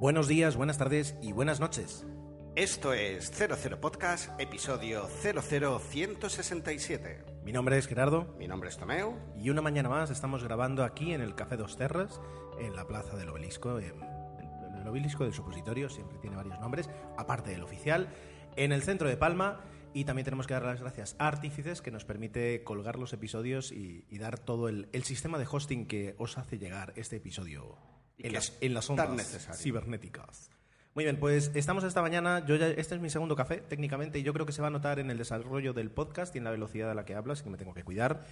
Buenos días, buenas tardes y buenas noches. Esto es 00 Podcast, episodio 00167. Mi nombre es Gerardo Mi nombre es Tomeu. y una mañana más estamos grabando aquí en el Café Dos Terras, en la Plaza del Obelisco. en- el Obelisco del Supositorio siempre tiene varios nombres, aparte del oficial, en el centro de Palma. Y también tenemos que dar las gracias a Artífices, que nos permite colgar los episodios y, y dar todo el, el sistema de hosting que os hace llegar este episodio en las, en las ondas cibernéticas. Muy bien, pues estamos esta mañana. Yo ya, este es mi segundo café, técnicamente, y yo creo que se va a notar en el desarrollo del podcast y en la velocidad a la que hablo, así que me tengo que cuidar.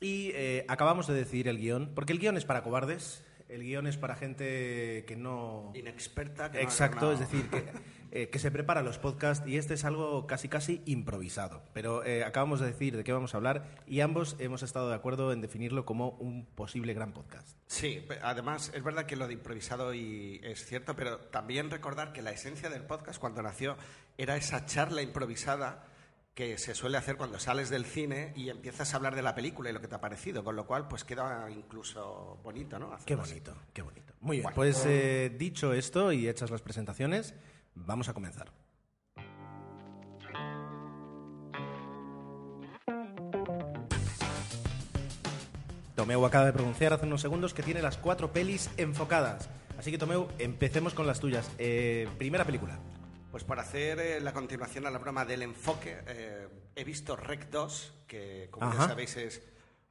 Y eh, acabamos de decidir el guion, porque el guion es para cobardes, el guion es para gente que no. Inexperta. que Exacto, es decir, que, eh, que se prepara los podcasts y este es algo casi casi improvisado. Pero eh, acabamos de decir de qué vamos a hablar y ambos hemos estado de acuerdo en definirlo como un posible gran podcast. Sí, además es verdad que lo de improvisado y es cierto, pero también recordar que la esencia del podcast cuando nació era esa charla improvisada que se suele hacer cuando sales del cine y empiezas a hablar de la película y lo que te ha parecido, con lo cual pues queda incluso bonito, ¿no? Qué así. bonito, qué bonito. Muy bien, Bueno. pues eh, dicho esto y hechas las presentaciones, vamos a comenzar. Tomeu acaba de pronunciar hace unos segundos que tiene las cuatro pelis enfocadas. Así que Tomeu, empecemos con las tuyas. Eh, primera película. Pues por hacer eh, la continuación a la broma del enfoque, eh, he visto Rec 2, que como Ajá. ya sabéis es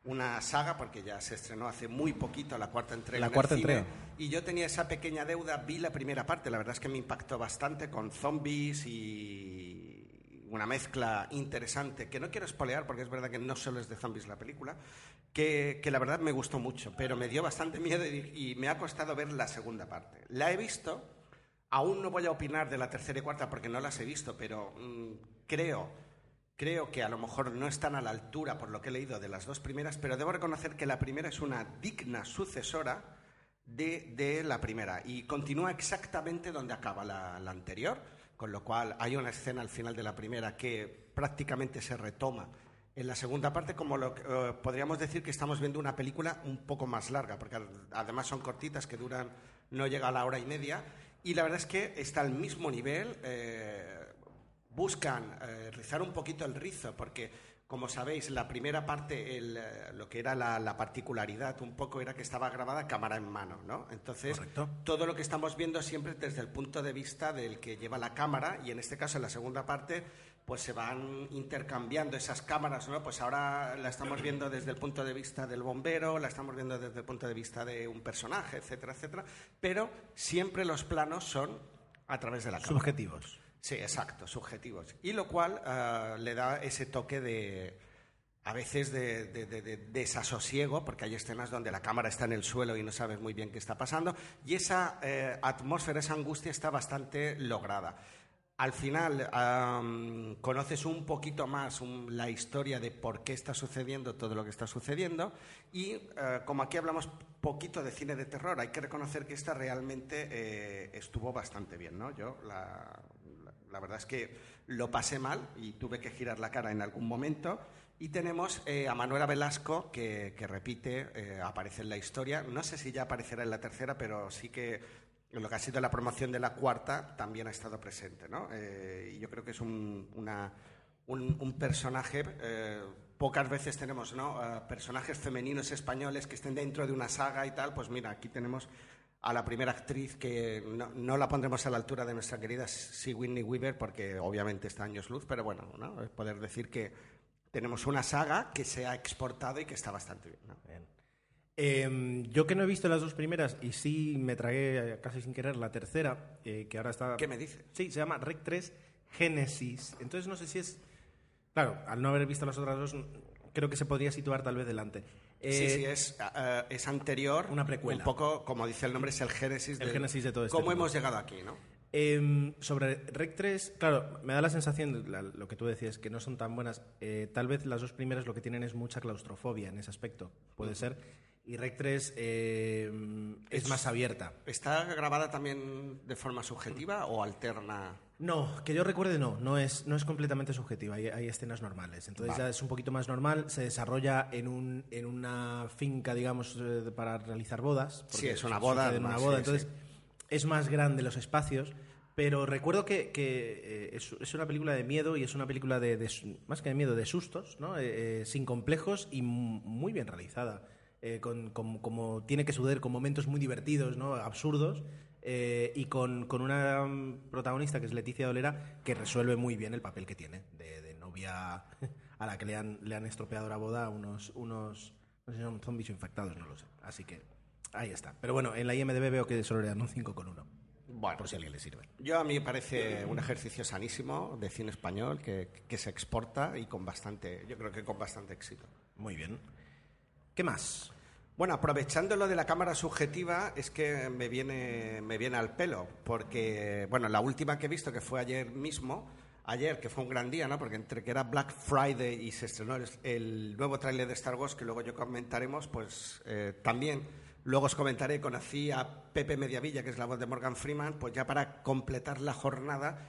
una saga, porque ya se estrenó hace muy poquito la cuarta entrega. La en el cuarta cine, entrega. Y yo tenía esa pequeña deuda, vi la primera parte, la verdad es que me impactó bastante con zombies y una mezcla interesante, que no quiero espolear porque es verdad que no solo es de zombies la película, que, que la verdad me gustó mucho, pero me dio bastante miedo y, y me ha costado ver la segunda parte. La he visto, Aún no voy a opinar de la tercera y cuarta porque no las he visto, pero mm, creo, creo que a lo mejor no están a la altura por lo que he leído de las dos primeras, pero debo reconocer que la primera es una digna sucesora de, de la primera. Y continúa exactamente donde acaba la, anterior, con lo cual hay una escena al final de la primera que prácticamente se retoma en la segunda parte, como eh, podríamos decir que estamos viendo una película un poco más larga, porque ad- además son cortitas que duran, no llega a la hora y media, y la verdad es que está al mismo nivel. eh, buscan eh, rizar un poquito el rizo, porque como sabéis, la primera parte, el, eh, lo que era la, la particularidad un poco era que estaba grabada cámara en mano, ¿no? Entonces, Correcto. todo lo que estamos viendo siempre desde el punto de vista del que lleva la cámara y en este caso en la segunda parte pues se van intercambiando esas cámaras, ¿no? Pues ahora la estamos viendo desde el punto de vista del bombero, la estamos viendo desde el punto de vista de un personaje, etcétera, etcétera, pero siempre los planos son a través de la cámara. Subjetivos. Sí, exacto, subjetivos. Y lo cual ah, le da ese toque de, a veces, de, de- de- de desasosiego, porque hay escenas donde la cámara está en el suelo y no sabes muy bien qué está pasando. Y esa eh, atmósfera, esa angustia está bastante lograda. Al final conoces un poquito más la historia de por qué está sucediendo todo lo que está sucediendo y eh, como aquí hablamos poquito de cine de terror, hay que reconocer que esta realmente eh, estuvo bastante bien, ¿no? Yo la, la- verdad es que lo pasé mal y tuve que girar la cara en algún momento. Y tenemos eh, a Manuela Velasco, que, que repite, aparece en la historia. No sé si ya aparecerá en la tercera, pero sí que en lo que ha sido la promoción de la cuarta también ha estado presente. ¿no? Eh, yo creo que es un, una- un- personaje. eh, pocas veces tenemos ¿no? Eh, personajes femeninos españoles que estén dentro de una saga y tal. Pues mira, aquí tenemos a la primera actriz que no, la pondremos a la altura de nuestra querida Sigourney Weaver porque obviamente está años luz, pero bueno, ¿no? poder decir que tenemos una saga que se ha exportado y que está bastante bien. ¿no? Bien. Eh, yo que no he visto las dos primeras y sí me tragué casi sin querer la tercera, eh, que ahora está... ¿Qué me dice? Sí, se llama Rec 3 Génesis. Entonces no sé si es... Claro, al no haber visto las otras dos, creo que se podría situar tal vez delante. Eh, sí, sí, es, eh, es anterior. una precuela. Un poco, como dice el nombre, es el génesis, El génesis de todo este ¿Cómo tema. hemos llegado aquí, no? Eh, sobre Rec 3, claro, me da la sensación, de la- lo que tú decías, que no son tan buenas. Eh, tal vez las dos primeras lo que tienen es mucha claustrofobia en ese aspecto, puede ser. Y Rec 3 eh, es, Es- más abierta. ¿Está grabada también de forma subjetiva o alterna? No, que yo recuerde no, no es, no es completamente subjetiva, hay, hay escenas normales. Entonces Vale. ya es un poquito más normal, se desarrolla en, un, en una finca, digamos, eh, para realizar bodas. Sí, es una boda, En una además, boda, sí, entonces sí. es más grande los espacios, pero recuerdo que, que, eh, es, es una película de miedo y es una película de, de más que de miedo, de sustos, ¿no? Eh, eh, sin complejos y muy bien realizada. Eh, con, con- como tiene que suceder, con momentos muy divertidos, ¿no? absurdos, eh, y con, con una protagonista que es Leticia Dolera, que resuelve muy bien el papel que tiene, de, de novia a la que le han, le han estropeado la boda a unos, unos, no sé si son zombies infectados, no lo sé. Así que ahí está. Pero bueno, en la IMDB veo que solo le dan un 5,1. Bueno, Por si a alguien le sirve. Yo a mí me parece un ejercicio sanísimo de cine español que, que se exporta y con bastante, yo creo que con bastante éxito. Muy bien. ¿Qué más? Bueno, aprovechando lo de la cámara subjetiva, es que me viene, me viene al pelo, porque, bueno, la última que he visto, que fue ayer mismo, ayer, que fue un gran día, ¿no? Porque entre que era Black Friday y se estrenó el, el nuevo tráiler de Star Wars, que luego yo comentaremos, pues eh, también, luego os comentaré, conocí a Pepe Mediavilla, que es la voz de Morgan Freeman, pues ya para completar la jornada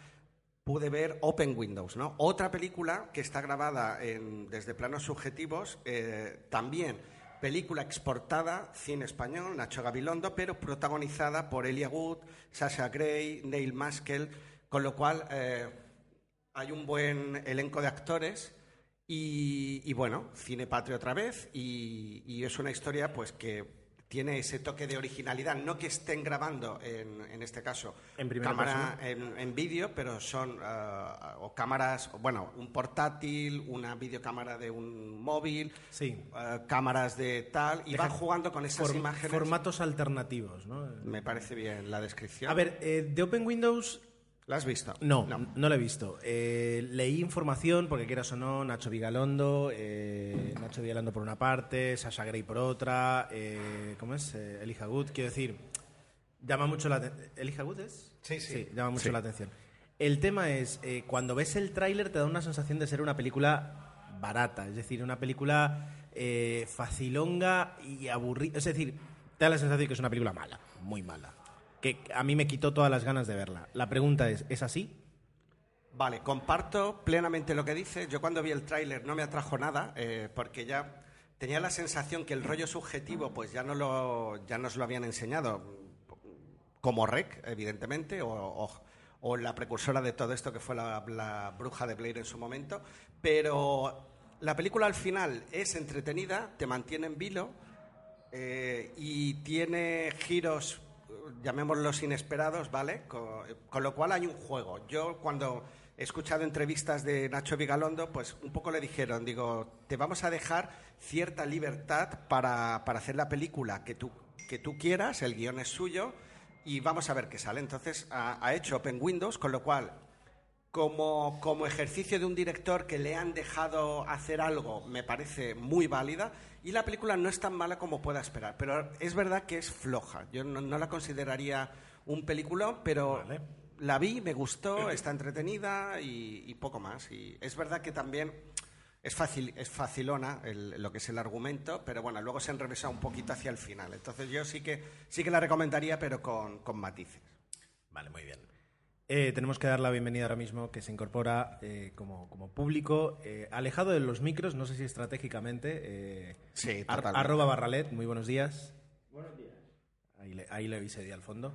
pude ver Open Windows, ¿no? Otra película que está grabada desde planos subjetivos, eh, también película exportada, cine español, Nacho Gabilondo, pero protagonizada por Elia Wood, Sasha Gray, Neil Maskell, con lo cual eh, hay un buen elenco de actores y, y, bueno, cine patrio otra vez y, y es una historia pues que tiene ese toque de originalidad, no que estén grabando en, en este caso En cámara en, en vídeo, pero son ah, o cámaras, bueno, un portátil, una videocámara de un móvil, Sí. ah, cámaras de tal, y Deja- van jugando con esas Form- imágenes. Formatos alternativos, ¿no? Me parece bien la descripción. A ver, eh, de Open Windows ¿la has visto? No, no, lo he visto. Eh, leí información, porque quieras o no, Nacho Vigalondo, eh, Nacho Vigalondo por una parte, Sasha Grey por otra, eh, ¿cómo es? Eh, Elijah Wood, quiero decir, llama mucho la atención. ¿Elijah Wood es? Sí, sí. llama mucho Sí. la atención. El tema es, eh, cuando ves el tráiler te da una sensación de ser una película barata, es decir, una película eh, facilonga y aburrida, es decir, te da la sensación de que es una película mala, muy mala, que a mí me quitó todas las ganas de verla. La pregunta es, ¿es así? Vale, comparto plenamente lo que dices. Yo cuando vi el tráiler no me atrajo nada, eh, porque ya tenía la sensación que el rollo subjetivo pues ya no lo, ya nos lo habían enseñado, como Rec, evidentemente, o, o- la precursora de todo esto que fue la, bruja de Blair en su momento, pero la película al final es entretenida, te mantiene en vilo eh, y tiene giros, llamémoslos inesperados, ¿vale? Con, lo cual hay un juego. Yo cuando he escuchado entrevistas de Nacho Vigalondo, pues un poco le dijeron, digo, te vamos a dejar cierta libertad para, para hacer la película que tú, que tú quieras, el guion es suyo y vamos a ver qué sale. Entonces ha hecho Open Windows, con lo cual como, como ejercicio de un director que le han dejado hacer algo me parece muy válida y la película no es tan mala como pueda esperar, pero es verdad que es floja. Yo no, no la consideraría un peliculón, pero Vale. la vi, me gustó, está entretenida y, y poco más. Y es verdad que también es, fácil, es facilona el- lo que es el argumento, pero bueno, luego se enrevesa un poquito hacia el final. Entonces yo sí que, sí que la recomendaría, pero con, con matices. Vale, muy bien. Eh, tenemos que dar la bienvenida ahora mismo que se incorpora eh, como, como público, eh, alejado de los micros, no sé si estratégicamente. Sí, ar- arroba barralet, muy buenos días. Buenos días. Ahí le, ahí le al fondo.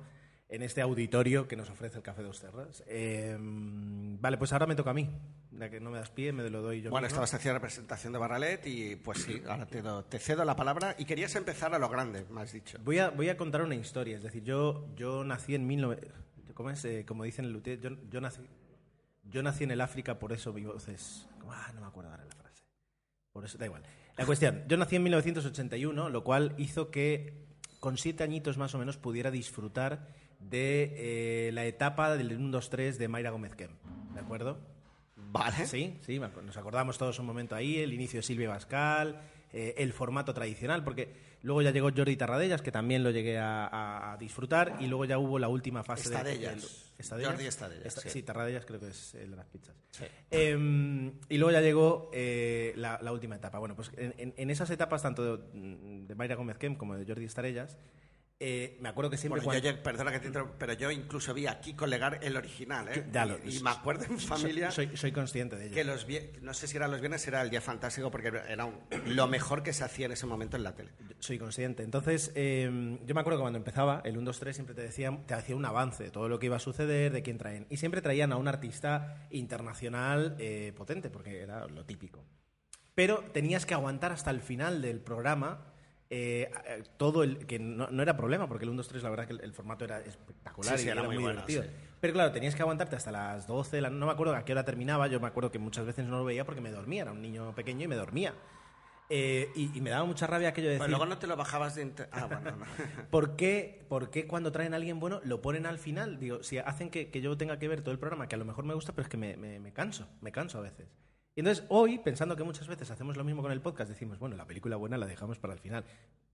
En este auditorio que nos ofrece el Café Dos Terras. Eh, vale, pues ahora me toca a mí. Ya que no me das pie, me lo doy yo. Bueno, estabas haciendo representación de Barralet y pues sí, ahora te, do- te cedo la palabra y querías empezar a lo grande, me has dicho. Voy a, voy a contar una historia. Es decir, yo, yo nací en 19... ¿Cómo es? Eh, como dicen en el Luthier, yo, yo nací, yo nací en el África, por eso mi voz es... Ah, no me acuerdo ahora la frase. Por eso, da igual. La cuestión, yo nací en 1981, lo cual hizo que con siete añitos más o menos pudiera disfrutar de eh, la etapa del 1, 2, 3 de Mayra Gómez Kemp. ¿De acuerdo? Vale. Sí, sí, nos acordamos todos un momento ahí, el inicio de Silvia Bascal, eh, el formato tradicional, porque luego ya llegó Jordi Tarradellas, que también lo llegué a, disfrutar, y luego ya hubo la última fase Estadellas. de... del- ¿Estadellas? Jordi Estadellas, Esta- sí. sí, Tarradellas creo que es el de las pizzas. Sí. Eh, y luego ya llegó eh, la, la última etapa. Bueno, pues en, en- en esas etapas, tanto de, de Mayra Gómez Kemp como de Jordi Estarellas, eh, me acuerdo que siempre... Bueno, yo, cuando- yo- perdona que te pero yo incluso vi a Kiko Legar el original, ¿eh? Ya lo- y, y me acuerdo en familia Soy, soy consciente de ello. que los vie- no sé si eran los viernes, era el día fantástico porque era un- lo mejor que se hacía en ese momento en la tele. Soy consciente. Entonces, eh, yo me acuerdo que cuando empezaba, el 1, 2, 3 siempre te decían, te hacía un avance de todo lo que iba a suceder, de quién traen. Y siempre traían a un artista internacional eh, potente, porque era lo típico. Pero tenías que aguantar hasta el final del programa eh, eh, todo el. que no, no era problema, porque el 1, 2, 3, la verdad que el, el formato era espectacular Sí, sí, y era muy muy, bueno, divertido. sí. Pero claro, tenías que aguantarte hasta las 12, la- no me acuerdo a qué hora terminaba, yo me acuerdo que muchas veces no lo veía porque me dormía, era un niño pequeño y me dormía. Eh, y, y me daba mucha rabia aquello de decir, Pues luego no te lo bajabas de... Ah, bueno, no. ¿por, qué, por qué cuando traen a alguien bueno lo ponen al final? Digo, si hacen que, que yo tenga que ver todo el programa, que a lo mejor me gusta, pero es que me, me- me canso, me canso a veces. Y entonces hoy, pensando que muchas veces hacemos lo mismo con el podcast, decimos, bueno, la película buena la dejamos para el final.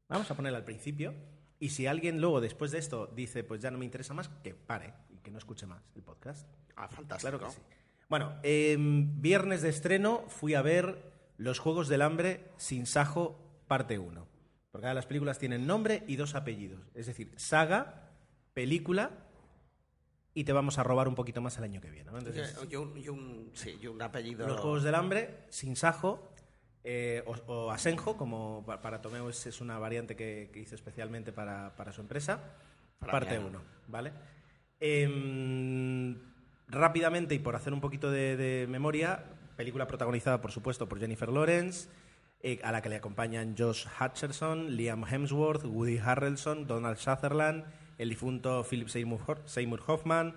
Vamos a ponerla al principio. Y si alguien luego, después de esto, dice, pues ya no me interesa más, que pare y que no escuche más el podcast. Ah, fantástico. Claro que sí. Bueno, em, viernes de estreno fui a ver Los Juegos del Hambre sin Sajo, parte 1. Porque ahora las películas tienen nombre y dos apellidos. Es decir, saga, película y te vamos a robar un poquito más el año que viene. ¿no? Entonces, Yo, yo un, yo un- sí, yo un apellido... Los Juegos del Hambre sin Sajo eh, o, o Asenjo, como pa- para Tomeo es, es una variante que, que hizo especialmente para, para su empresa. Para parte mí, 1, ¿vale? Em, rápidamente y por hacer un poquito de, de memoria, película protagonizada, por supuesto, por Jennifer Lawrence, eh, a la que le acompañan Josh Hutcherson, Liam Hemsworth, Woody Harrelson, Donald Sutherland, el difunto Philip Seymour, Ho- Seymour Hoffman.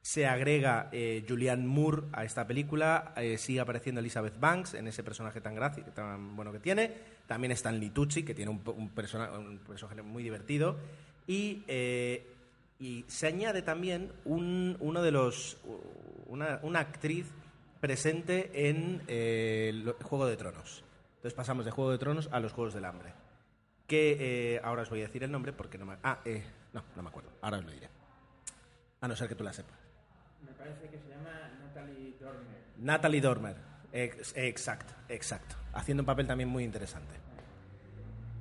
Se agrega eh, Julianne Moore a esta película, eh, sigue apareciendo Elizabeth Banks en ese personaje tan, tan bueno que tiene. También está Stanley Tucci, que tiene un, persona- un personaje muy divertido. Y, eh, y se añade también un- uno de los, una, actriz presente en lo- Juego de Tronos. Entonces pasamos de Juego de Tronos a los Juegos del Hambre. Que ahora os voy a decir el nombre porque no me... Ah, eh, no, no me acuerdo. Ahora os lo diré. A no ser que tú la sepas. Me parece que se llama Natalie Dormer. Natalie Dormer. Ex- exacto, exacto. Haciendo un papel también muy interesante.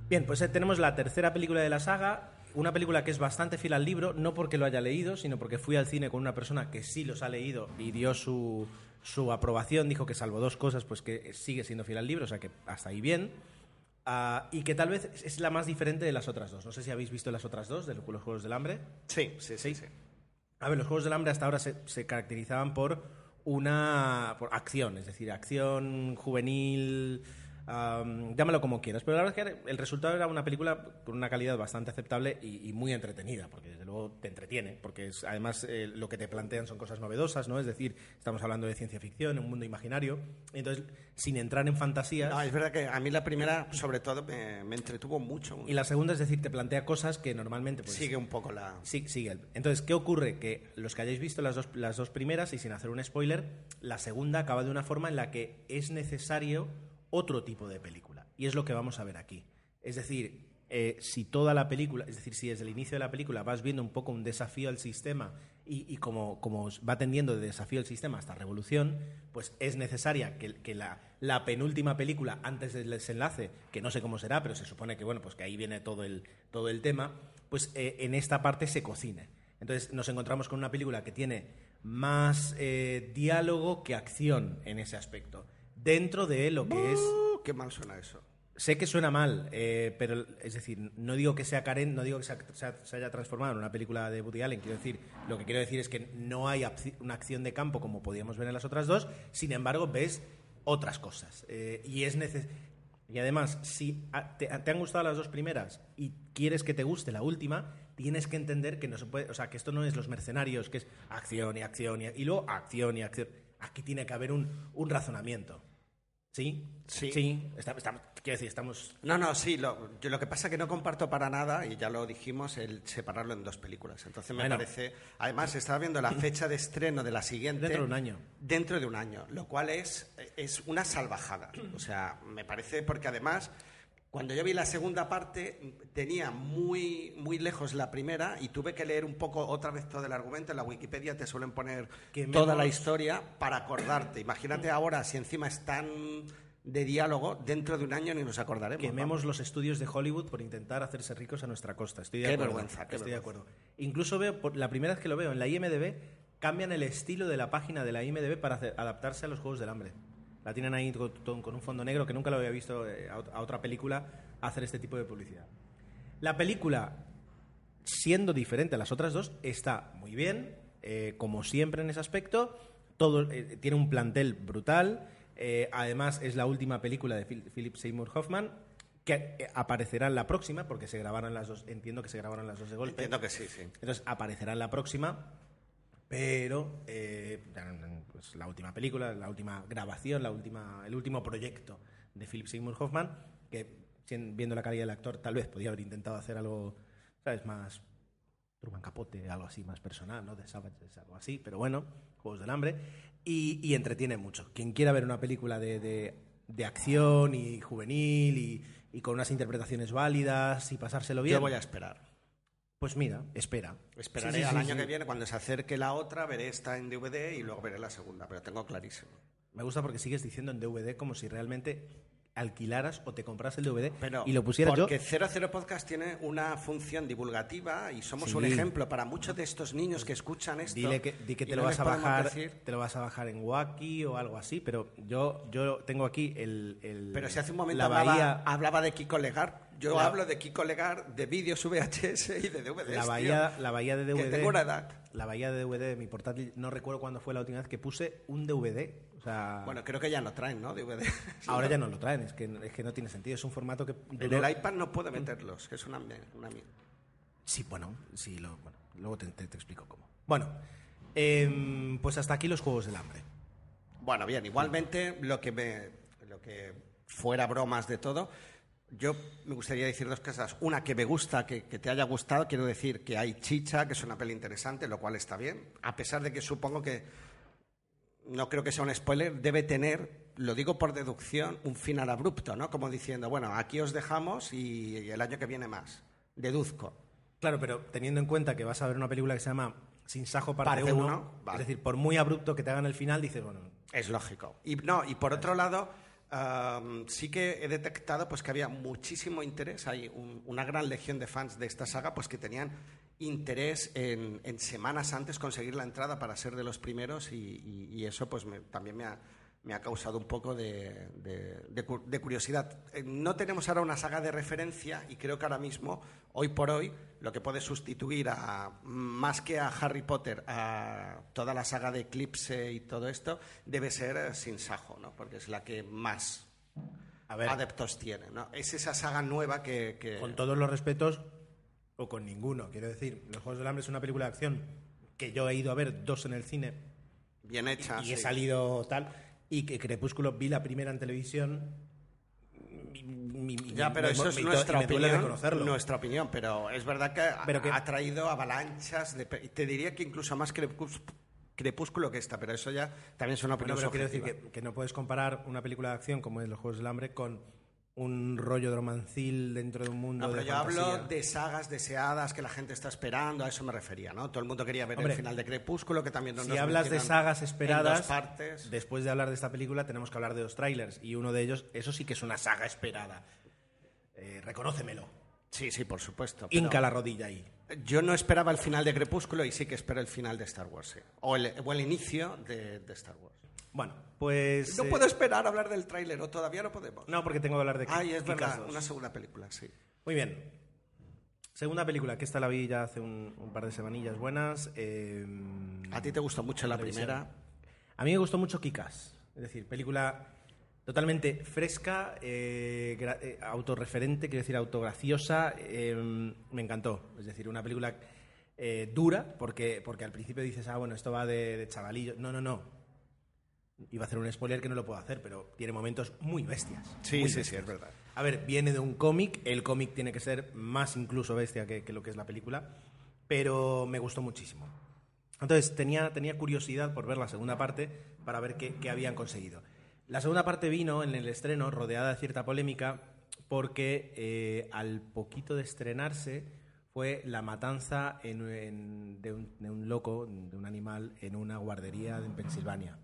Bien, pues eh, tenemos la tercera película de la saga. Una película que es bastante fiel al libro, no porque lo haya leído, sino porque fui al cine con una persona que sí los ha leído y dio su, su aprobación. Dijo que salvo dos cosas, pues que sigue siendo fiel al libro, o sea que hasta ahí bien. Ah, y que tal vez es la más diferente de las otras dos. No sé si habéis visto las otras dos de los Juegos del Hambre. Sí, sí, sí. sí. A ver, los Juegos del Hambre hasta ahora se, se caracterizaban por una por acción, es decir, acción juvenil, am, llámalo como quieras. Pero la verdad es que el resultado era una película con una calidad bastante aceptable y, y muy entretenida, porque desde luego te entretiene, porque es, además eh, lo que te plantean son cosas novedosas, ¿no? Es decir, estamos hablando de ciencia ficción, un mundo imaginario, entonces sin entrar en fantasías. No, es verdad que a mí la primera, sobre todo, me, me entretuvo mucho. Y la segunda, es decir, te plantea cosas que normalmente pues, Sigue un poco la... Sí, sigue. Entonces, ¿qué ocurre? Que los que hayáis visto las dos, las dos primeras, y sin hacer un spoiler, la segunda acaba de una forma en la que es necesario otro tipo de película. Y es lo que vamos a ver aquí. Es decir, eh, si toda la película, es decir, si desde el inicio de la película vas viendo un poco un desafío al sistema y, como, va tendiendo de desafío al sistema hasta revolución, pues es necesaria que, la penúltima película, antes del desenlace, que no sé cómo será, pero se supone que, bueno, pues que ahí viene todo el, todo el tema, pues eh, en esta parte se cocine. Entonces nos encontramos con una película que tiene más eh, diálogo que acción en ese aspecto. Dentro de lo que es Uh, qué mal suena eso. Sé que suena mal, eh, pero es decir, no digo que sea Karen, no digo que sea- sea- se haya transformado en una película de Woody Allen, quiero decir, lo que quiero decir es que no hay una acción de campo como podíamos ver en las otras dos, sin embargo ves otras cosas. eh, y es neces- Y además, si te, te han gustado las dos primeras y quieres que te guste la última, tienes que entender que no se puede, o sea, que esto no es los mercenarios, que es acción y acción y, y luego acción y acción. Aquí tiene que haber un, un razonamiento. ¿Sí? Sí. Sí. Está- está- quiero decir, estamos No, no, sí, lo, yo lo que pasa es que no comparto para nada, y ya lo dijimos, el separarlo en dos películas. Entonces me Bueno. parece... Además, estaba viendo la fecha de estreno de la siguiente... Dentro de un año. Dentro de un año, lo cual es, es una salvajada. O sea, me parece porque además... Cuando yo vi la segunda parte, tenía muy, muy lejos la primera y tuve que leer un poco otra vez todo el argumento. En la Wikipedia te suelen poner Que toda la historia para acordarte. Imagínate ahora si encima es tan de diálogo, dentro de un año ni nos acordaremos. Quememos los estudios de Hollywood por intentar hacerse ricos a nuestra costa. Estoy de Qué acuerdo. vergüenza, qué Estoy de vergüenza. acuerdo. Incluso veo, por la primera vez que lo veo en la IMDB, cambian el estilo de la página de la IMDB para hacer- adaptarse a los Juegos del Hambre. La tienen ahí con, un fondo negro que nunca lo había visto eh, a, ot- a otra película hacer este tipo de publicidad. La película, siendo diferente a las otras dos, está muy bien, eh, como siempre en ese aspecto. Todo, eh, tiene un plantel brutal. eh, además, es la última película de Phil- Philip Seymour Hoffman, que aparecerá en la próxima, porque se grabaron las dos. Entiendo que se grabaron las dos de golpe. Entiendo que sí, sí. Entonces aparecerá en la próxima, pero eh, pues, la última película, la última grabación, la última, el último proyecto de Philip Seymour Hoffman, que viendo la calidad del actor tal vez podía haber intentado hacer algo, ¿sabes? Más Truman Capote, algo así más personal, ¿no? De Savages, algo así, pero bueno, Juegos del Hambre. Y, y entretiene mucho. Quien quiera ver una película de, de- de acción y juvenil y, y con unas interpretaciones válidas y pasárselo bien, Yo voy a esperar. Pues mira, espera. Esperaré Sí, sí, al año que viene, cuando se acerque la otra, veré esta en DVD y luego veré la segunda, pero tengo clarísimo. Me gusta porque sigues diciendo en DVD como si realmente alquilaras o te compras el DVD Pero y lo pusieras yo. porque 00 Podcast tiene una función divulgativa y somos Sí. un ejemplo para muchos de estos niños que escuchan esto. Dile que, di que te lo vas a bajar, decir- te lo vas a bajar en Wacky o algo así, pero yo yo tengo aquí el, el- Pero si hace un momento la hablaba, bahía hablaba de Kiko Legar, yo La- hablo de Kiko Legar de vídeos VHS y de DVDs. la tío. bahía la bahía de Que DVD. tengo una edad. La bahía de DVD de mi portátil, no recuerdo cuándo fue la última vez que puse un DVD, o sea, Bueno, creo que ya no traen, ¿no? DVD. ahora ya no lo traen, es que es que no tiene sentido, es un formato que En el iPad no puedo meterlos, que es una, una. Sí, bueno, sí, lo, bueno luego te, te- te explico cómo. Bueno, em, pues hasta aquí los Juegos del Hambre. Bueno, bien, igualmente lo que me, lo que fuera bromas de todo, yo me gustaría decir dos cosas. Una que me gusta, que, que te haya gustado, quiero decir que hay chicha, que es una peli interesante, lo cual está bien, a pesar de que supongo que no creo que sea un spoiler, debe tener, lo digo por deducción, un final abrupto, ¿no? Como diciendo, bueno, aquí os dejamos y el año que viene más. Deduzco. Claro, pero teniendo en cuenta que vas a ver una película que se llama Sin Sajo parte Parte 1, uno, vale. es decir, por muy abrupto que te hagan el final, dices, bueno, Es lógico. Y no, y por otro lado, sí que he detectado pues que había muchísimo interés, hay un- una gran legión de fans de esta saga pues que tenían interés en, en semanas antes conseguir la entrada para ser de los primeros y, y- y eso pues me- también me ha, me ha causado un poco de, de- de cu- de curiosidad. Eh, No tenemos ahora una saga de referencia y creo que ahora mismo, hoy por hoy, lo que puede sustituir a, más que a Harry Potter, a toda la saga de Eclipse y todo esto, debe ser eh, Sin Sajo, ¿no? porque es la que más a ver, adeptos tiene. ¿no? Es esa saga nueva que... que- con todos los respetos o con ninguno. Quiero decir, Los Juegos del Hambre es una película de acción que yo he ido a ver dos en el cine bien hecha. y he sí. salido tal, y que Crepúsculo vi la primera en televisión. y- y- Ya, pero eso es nuestra opinión. Nuestra opinión, pero es verdad que, ha- Pero que- ha traído avalanchas de... Te diría que incluso más crepús- crepúsculo que esta, pero eso ya también es una Bueno, opinión pero quiero decir que, que no puedes comparar una película de acción como es Los Juegos del Hambre con un rollo de romancil dentro de un mundo No, pero de yo fantasía. hablo de sagas deseadas que la gente está esperando, a eso me refería, ¿no? Todo el mundo quería ver Hombre, el final de Crepúsculo, que también nos Si hablas de sagas esperadas, partes. después de hablar de esta película tenemos que hablar de los trailers y uno de ellos, eso sí que es una saga esperada. Eh, reconócemelo. Sí, sí, por supuesto. pero Inca la rodilla ahí. Yo no esperaba el final de Crepúsculo y sí que espero el final de Star Wars, sí. O el, o el inicio de, de Star Wars. Bueno, pues... No eh, puedo esperar a hablar del tráiler, o todavía no podemos. No, porque tengo que hablar de Ay, es verdad, 2. una segunda película, sí. Muy bien. Segunda película, que esta la vi ya hace un, un par de semanillas buenas. eh, A ti te gustó mucho la primera. A mí me gustó mucho Kikas, es decir, película totalmente fresca, eh, eh, autorreferente, quiero decir, autograciosa, eh, me encantó. Es decir, una película eh, dura, porque, porque al principio dices, ah, bueno, esto va de, de chavalillo. No, no, no. Iba a hacer un spoiler que no lo puedo hacer, pero tiene momentos muy bestias. Sí, muy sí, sí, bestias. es verdad. A ver, viene de un cómic, el cómic tiene que ser más incluso bestia que, que lo que es la película, pero me gustó muchísimo. Entonces tenía, tenía curiosidad por ver la segunda parte para ver qué, qué habían conseguido. La segunda parte vino en el estreno rodeada de cierta polémica porque eh, al poquito de estrenarse fue la matanza en- en- de, un, de un loco, de un animal, en una guardería en Pensilvania.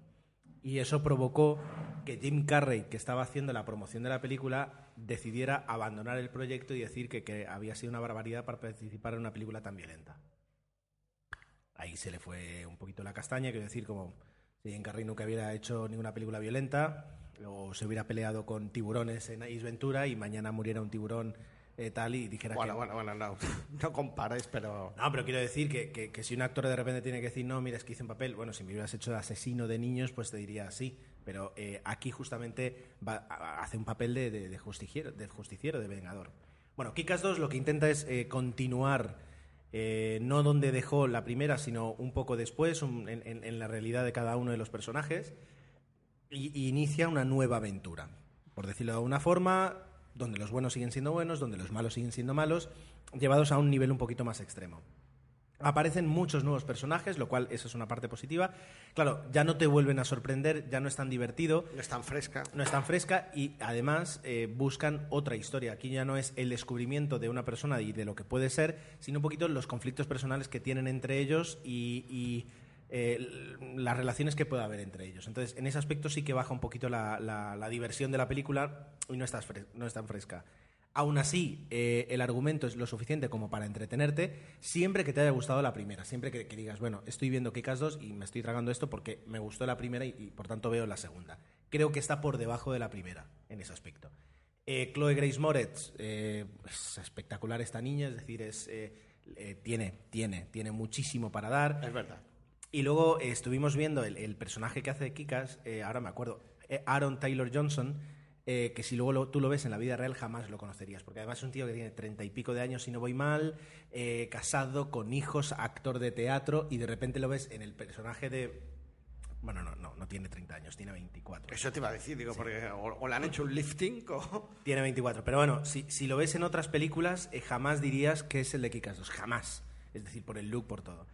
Y eso provocó que Jim Carrey, que estaba haciendo la promoción de la película, decidiera abandonar el proyecto y decir que, que había sido una barbaridad para participar en una película tan violenta. Ahí se le fue un poquito la castaña, quiero decir, como si Jim Carrey nunca hubiera hecho ninguna película violenta, o se hubiera peleado con tiburones en Ace Ventura y mañana muriera un tiburón eh, tal y dijera Bueno, que... bueno, bueno, no, no compares, pero... No, pero quiero decir que, que- que si un actor de repente tiene que decir, no, mira, es que hice un papel, bueno, si me hubieras hecho de asesino de niños, pues te diría sí. Pero eh, aquí justamente va, hace un papel de, de- de justiciero, de justiciero, de vengador. Bueno, Kikas 2 lo que intenta es eh, continuar, no donde dejó la primera, sino un poco después, un- en, en- en la realidad de cada uno de los personajes, y, y inicia una nueva aventura. Por decirlo de alguna forma, donde los buenos siguen siendo buenos, donde los malos siguen siendo malos, llevados a un nivel un poquito más extremo. Aparecen muchos nuevos personajes, lo cual eso es una parte positiva. Claro, ya no te vuelven a sorprender, ya no es tan divertido, No es tan fresca. no es tan fresca y además eh, buscan otra historia. Aquí ya no es el descubrimiento de una persona y de lo que puede ser, sino un poquito los conflictos personales que tienen entre ellos y, y, eh, las relaciones que pueda haber entre ellos. Entonces, en ese aspecto sí que baja un poquito la, la- la diversión de la película y no, estás no es tan fresca. Aún así, eh, el argumento es lo suficiente como para entretenerte, siempre que te haya gustado la primera, siempre que, que digas, bueno, estoy viendo Kikas 2 y me estoy tragando esto porque me gustó la primera y, y, por tanto veo la segunda. Creo que está por debajo de la primera en ese aspecto. Eh, Chloe Grace Moretz, eh, es espectacular esta niña, es decir, es, eh, tiene, tiene, tiene muchísimo para dar. Es verdad. Y luego eh, estuvimos viendo el, el personaje que hace de Kikas, eh, ahora me acuerdo, eh, Aaron Taylor Johnson, eh, que si luego lo- tú lo ves en la vida real jamás lo conocerías, porque además es un tío que tiene treinta y pico de años, si no voy mal, eh, casado, con hijos, actor de teatro, y de repente lo ves en el personaje de... Bueno, no, no, no tiene 30 años, tiene 24. Eso te iba a decir, digo, porque o, o le han hecho un lifting o... Tiene 24. Pero bueno, si, si lo ves en otras películas, eh, jamás dirías que es el de Kikas 2. Jamás. Es decir, por el look, por todo.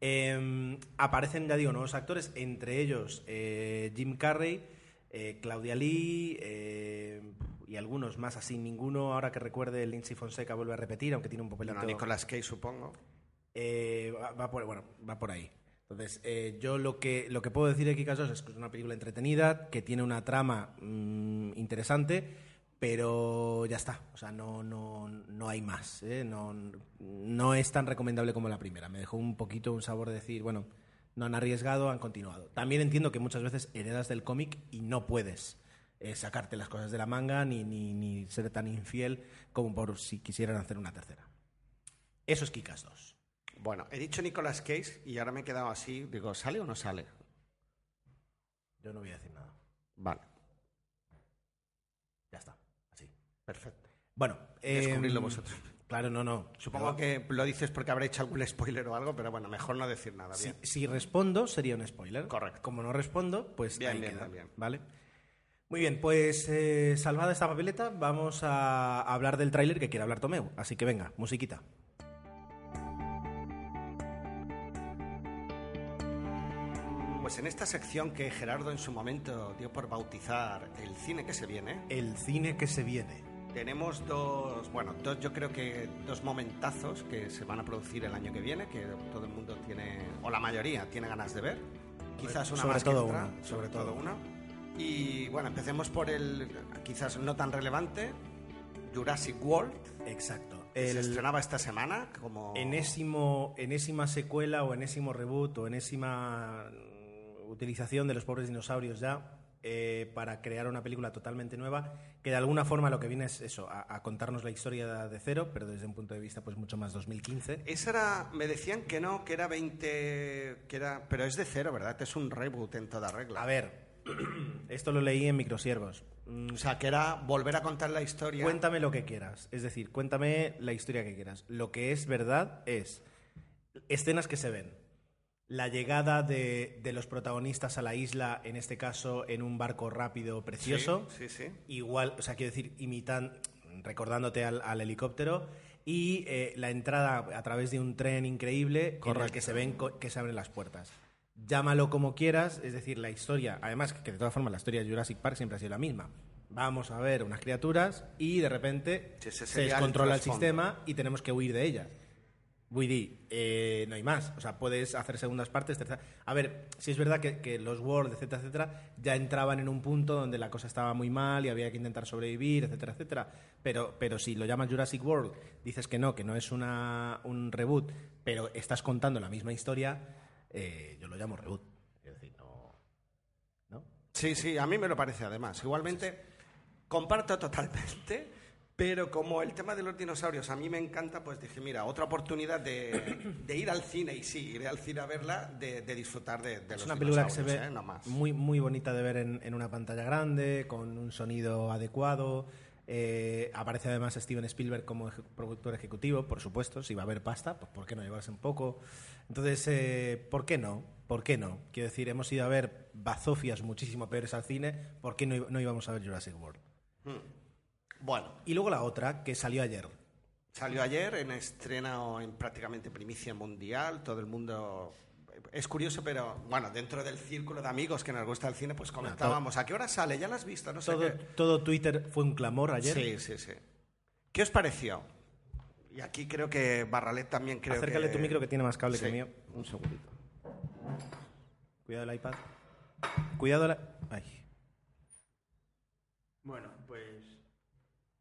Eh, aparecen, ya digo, nuevos actores, entre ellos eh, Jim Carrey, eh, Claudia Lee eh, y algunos más así. Ninguno, ahora que recuerde, Lindsay Fonseca vuelve a repetir, aunque tiene un papelito... Bueno, Nicolas Cage, supongo. Va, va por, bueno, va por ahí. Entonces, eh, yo lo que, lo que puedo decir de Kikas 2 es que es una película entretenida, que tiene una trama mm, interesante, pero ya está. O sea, no, no, no hay más. ¿eh? No, no es tan recomendable como la primera. Me dejó un poquito un sabor de decir, bueno, no han arriesgado, han continuado. También entiendo que muchas veces heredas del cómic y no puedes eh, sacarte las cosas de la manga ni, ni, ni ser tan infiel como por si quisieran hacer una tercera. Eso es Kikas 2. Bueno, he dicho Nicolas Cage y ahora me he quedado así. Digo, ¿sale o no sale? Yo no voy a decir nada. Vale, Ya está. Perfecto. Bueno, Descubridlo em, vosotros. Claro, no, no. Supongo que lo dices porque habré hecho algún spoiler o algo, pero bueno, mejor no decir nada. Si, Bien. si respondo, sería un spoiler. Correcto. Como no respondo, pues Bien, ahí bien, queda, bien, bien. ¿Vale? Muy bien, pues eh, salvada esta papeleta, vamos a hablar del tráiler que quiere hablar Tomeu. Así que venga, musiquita. Pues en esta sección que Gerardo en su momento dio por bautizar el cine que se viene, El cine que se viene. Tenemos dos, bueno, dos, yo creo que dos momentazos que se van a producir el año que viene, que todo el mundo tiene, o la mayoría, tiene ganas de ver. Quizás una Sobre más todo que otra, uno, sobre, sobre todo, todo. una. Y bueno, empecemos por el quizás no tan relevante, Jurassic World. Exacto. que Se El estrenaba esta semana como... enésimo, enésima secuela o enésimo reboot o enésima utilización de los pobres dinosaurios ya eh, para crear una película totalmente nueva que de alguna forma lo que viene es eso, a, a contarnos la historia de cero, pero desde un punto de vista pues mucho más 2015. Esa era, me decían que no, que era 20, que era, pero es de cero, ¿verdad? Es un reboot en toda regla. A ver, esto lo leí en Microsiervos. Mm, O sea, que era volver a contar la historia. Cuéntame lo que quieras, es decir, cuéntame la historia que quieras. Lo que es verdad es escenas que se ven. La llegada de, de los protagonistas a la isla, en este caso en un barco rápido, precioso. Sí, sí, sí. Igual, o sea, quiero decir, imitan, recordándote al, al helicóptero. Y eh, la entrada a través de un tren increíble con el que se ven que se abren las puertas. Llámalo como quieras, es decir, la historia, además que de todas formas la historia de Jurassic Park siempre ha sido la misma. Vamos a ver unas criaturas y de repente se el descontrola el trasfondo. sistema y tenemos que huir de ellas. Vull dir, eh, no hay más. O sea, puedes hacer segundas partes, tercera... A ver, si es verdad que, que los World, etcétera, etcétera, ya entraban en un punto donde la cosa estaba muy mal y había que intentar sobrevivir, etcétera, etcétera. Pero, pero si lo llamas Jurassic World, dices que no, que no es una, un reboot, pero estás contando la misma historia, eh, yo lo llamo reboot. Es decir, no... ¿no? Sí, sí, a mí me lo parece además. Igualmente, comparto totalmente, pero como el tema de los dinosaurios a mí me encanta, pues dije, mira, otra oportunidad de, de ir al cine, y sí, iré al cine a verla, de, de disfrutar de, de los Es una película que se ve ¿eh? No más. muy, muy bonita de ver en, en una pantalla grande, con un sonido adecuado. Eh, aparece además Steven Spielberg como eje- productor ejecutivo, por supuesto. Si va a haber pasta, pues ¿por qué no llevarse un poco? Entonces, eh, ¿por qué no? ¿Por qué no? Quiero decir, hemos ido a ver bazofias muchísimo peores al cine, ¿por qué no, no íbamos a ver Jurassic World? Bueno, Y luego la otra, que salió ayer. salió ayer en estreno en prácticamente primicia mundial, todo el mundo... Es curioso, pero bueno, dentro del círculo de amigos que nos gusta el cine, pues comentábamos, ¿a qué hora sale? ¿Ya la has visto? No sé Todo, qué. todo Twitter fue un clamor ayer. Sí, sí, sí. ¿Qué os pareció? Y aquí creo que Barralet también creo Acércale que... tu micro que tiene más cable que el mío. Un segundito. Cuidado el iPad. Cuidado la... Ay. Bueno,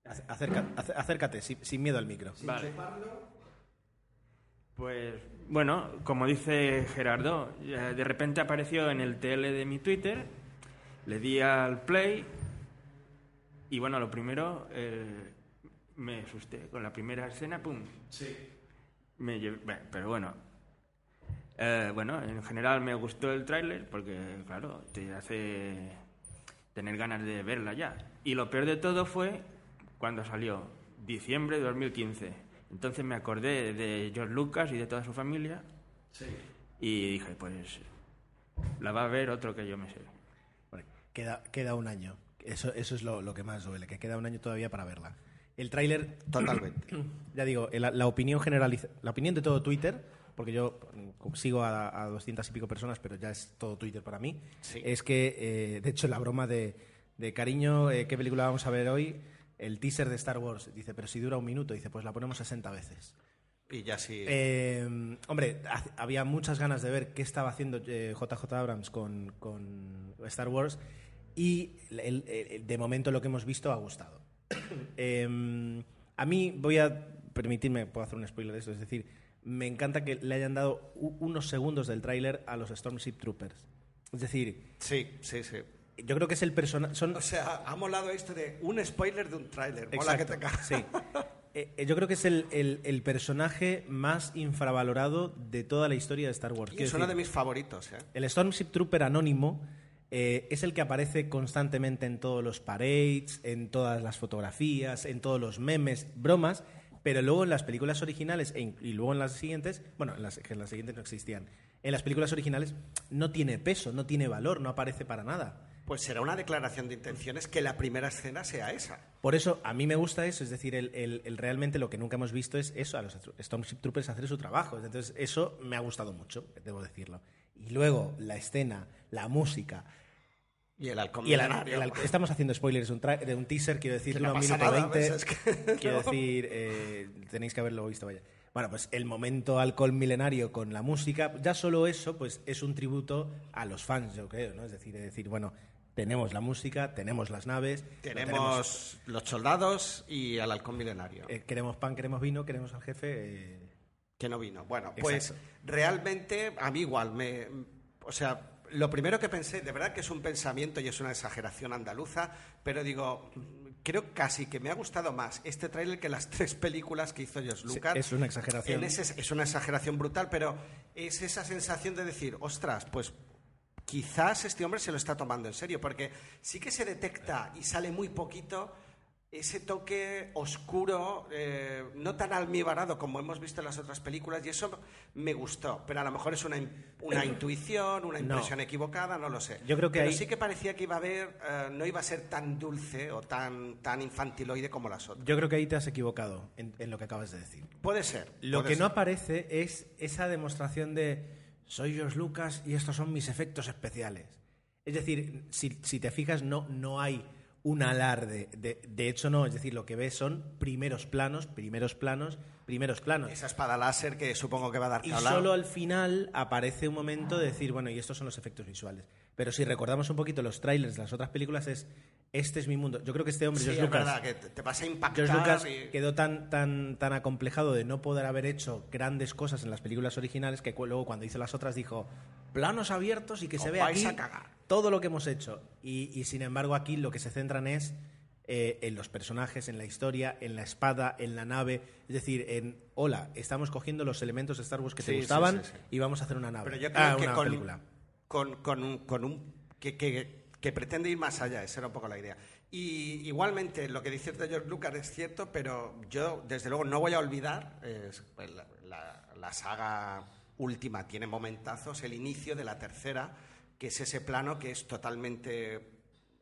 pues. Ac- acerca- ac- acércate, sin, sin miedo al micro. Vale. Pues bueno, como dice Gerardo, de repente apareció en el TL de mi Twitter, le di al play y bueno, lo primero eh, me asusté con la primera escena, ¡pum! Sí. Me llevé- bueno, pero bueno, eh, bueno, en general me gustó el tráiler porque claro, te hace tener ganas de verla ya. Y lo peor de todo fue cuando salió, diciembre de 2015. Entonces me acordé de George Lucas y de toda su familia. Y dije, pues la va a ver otro que yo me sé. Bueno, queda, queda un año. Eso, eso es lo, lo que más duele, que queda un año todavía para verla. El tráiler, Totalmente. ya digo, la, la opinión generaliza, la opinión de todo Twitter, porque yo sigo a, a 200 y pico personas, pero ya es todo Twitter para mí, Sí. es que, eh, de hecho, la broma de, de cariño, eh, ¿qué película vamos a ver hoy? El teaser de Star Wars. Dice, pero si dura un minuto, dice, pues la ponemos 60 veces. Y ya sí... Eh, hombre, ha- había muchas ganas de ver qué estaba haciendo eh, JJ Abrams con, con Star Wars y el- el- de momento lo que hemos visto ha gustado. Eh, a mí voy a permitirme, puedo hacer un spoiler de esto, es decir, me encanta que le hayan dado unos segundos del tráiler a los Stormship Troopers. Es decir, Sí, sí, sí. Yo creo que es el personaje... Son O sea, ha molado esto de un spoiler de un tráiler. Mola que te sí. Eh, eh, yo creo que es el, el- el personaje más infravalorado de toda la historia de Star Wars. Y es uno de mis favoritos, ¿eh? El Stormship Trooper anónimo eh, es el que aparece constantemente en todos los parades, en todas las fotografías, en todos los memes, bromas, pero luego en las películas originales e y luego en las siguientes, bueno, en las, que en las siguientes no existían, en las películas originales no tiene peso, no tiene valor, no aparece para nada. Pues será una declaración de intenciones que la primera escena sea esa. Por eso a mí me gusta eso, es decir, el, el- el realmente lo que nunca hemos visto es eso, a los Stormship Troopers hacer su trabajo. Entonces eso me ha gustado mucho, debo decirlo. Y luego la escena, la música, Y el halcón Y el, estamos haciendo spoilers de un, tra- de un teaser, quiero decir, no un minuto nada, 20. ¿ves? Es que- Quiero decir, eh, tenéis que haberlo visto, vaya. Bueno, pues el momento alcohol milenario con la música, ya solo eso, pues es un tributo a los fans, yo creo, ¿no? Es decir, es decir, bueno, tenemos la música, tenemos las naves, Tenemos los soldados y al halcón milenario. eh, queremos pan, queremos vino, queremos al jefe. eh, que no vino. Bueno, pues realmente a mí igual me, o sea, lo primero que pensé, de verdad que es un pensamiento y es una exageración andaluza, pero digo, creo casi que me ha gustado más este tráiler que las tres películas que hizo George Sí, Lucas. es una exageración. En ese- es una exageración brutal, pero es esa sensación de decir, ostras, pues quizás este hombre se lo está tomando en serio, porque sí que se detecta y sale muy poquito ese toque oscuro, eh, no tan almibarado como hemos visto en las otras películas, y eso me gustó, pero a lo mejor es una, una intuición, una No. impresión equivocada, no lo sé. Yo creo que pero ahí- sí que parecía que iba a haber, eh, no iba a ser tan dulce o tan, tan infantiloide como las otras. Yo creo que ahí te has equivocado en, en lo que acabas de decir. Puede ser. Lo puede que no aparece es esa demostración de soy George Lucas y estos son mis efectos especiales. Es decir, si, si te fijas, no, no hay un alarde. De, de hecho, no, es decir, lo que ves son primeros planos, primeros planos, primeros planos. Esa espada láser que supongo que va a dar Y que hablar. solo al final aparece un momento de decir, bueno, y estos son los efectos visuales. Pero si recordamos un poquito los trailers de las otras películas, es este es mi mundo. Yo creo que este hombre, Sí, George es Lucas, verdad, que te a impactar. George Lucas y- quedó tan, tan, tan acomplejado de no poder haber hecho grandes cosas en las películas originales que luego cuando hizo las otras dijo planos abiertos y que se Os ve vais aquí a cagar". todo lo que hemos hecho. Y, y, sin embargo aquí lo que se centran es eh, en los personajes, en la historia, en la espada, en la nave. Es decir, en, hola, estamos cogiendo los elementos de Star Wars que Sí, te gustaban sí. y vamos a hacer una nave. Pero yo creo Ah, que una con, película. Con, con un, con un- que, que- que pretende ir más allá, esa era un poco la idea. Y igualmente, lo que dices de George Lucas es cierto, pero yo, desde luego, no voy a olvidar, pues, la, la- la saga última tiene momentazos, el inicio de la tercera, que es ese plano que es totalmente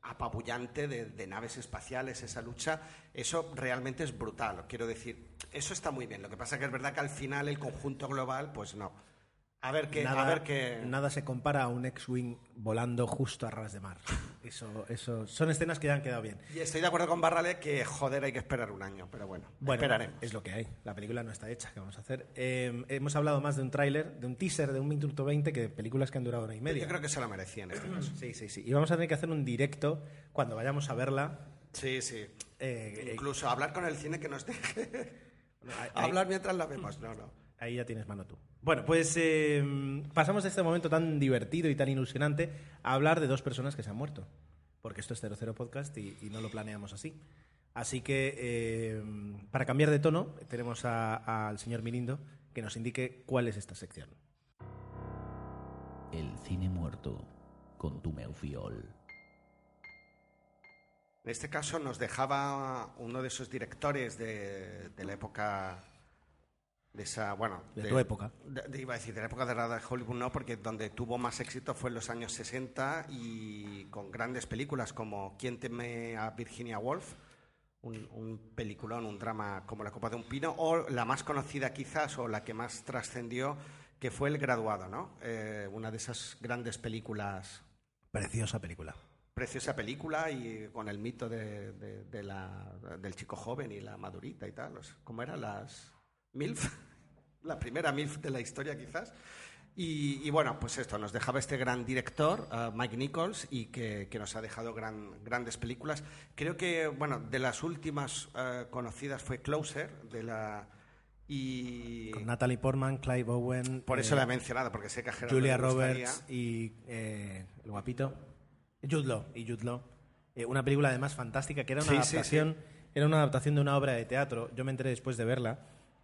apabullante de, de naves espaciales, esa lucha, eso realmente es brutal, quiero decir, eso está muy bien, lo que pasa que es verdad que al final el conjunto global, pues no. A ver qué, nada, a ver qué... nada se compara a un X-Wing volando justo a ras de mar. Eso, eso, son escenas que ya han quedado bien. Y estoy de acuerdo con Barrale que, joder, hay que esperar un año, pero bueno, Bueno, esperaremos. es lo que hay. La película no está hecha. ¿Qué vamos a hacer? Eh, hemos hablado más de un tráiler, de un teaser de un minuto 20 que de películas que han durado hora y media. Yo creo que se lo merecía en este caso. Sí, sí, sí. Y vamos a tener que hacer un directo cuando vayamos a verla. Sí, sí. Eh, Incluso hablar con el cine que nos deje hablar mientras la vemos. No, no. Ahí ya tienes mano tú. Bueno, pues eh, pasamos de este momento tan divertido y tan ilusionante a hablar de dos personas que se han muerto. Porque esto es 00 Podcast y, y no lo planeamos así. Así que, eh, para cambiar de tono, tenemos al señor Mirindo que nos indique cuál es esta sección. El cine muerto con tu Meufiol. En este caso nos dejaba uno de esos directores de, de la época de esa, bueno, De tu época. de- de- iba a decir, de la época de la de Hollywood no, porque donde tuvo más éxito fue en los años 60 y con grandes películas como ¿Quién teme a Virginia Woolf? Un, un peliculón, un drama como La Copa de un Pino, o la más conocida quizás, o la que más trascendió, que fue El Graduado, ¿no? Eh, una de esas grandes películas Preciosa película. preciosa película y con el mito de, de- de la- del chico joven y la madurita y tal. ¿Cómo eran las MILF? La primera MILF de la historia quizás. Y, y bueno, pues esto, nos dejaba este gran director, eh, Mike Nichols, y que, que nos ha dejado gran- grandes películas. Creo que, bueno, de las últimas eh, conocidas fue Closer, de la... Y Con Natalie Portman, Clive Owen, por eso eh, la he mencionado, porque sé que a Gerardo Julia le. Roberts y eh, el guapito Jude Law y Jude Law. Eh, una película además fantástica que era una Sí, sí, adaptación era una adaptación de una obra de teatro. Yo me enteré después de verla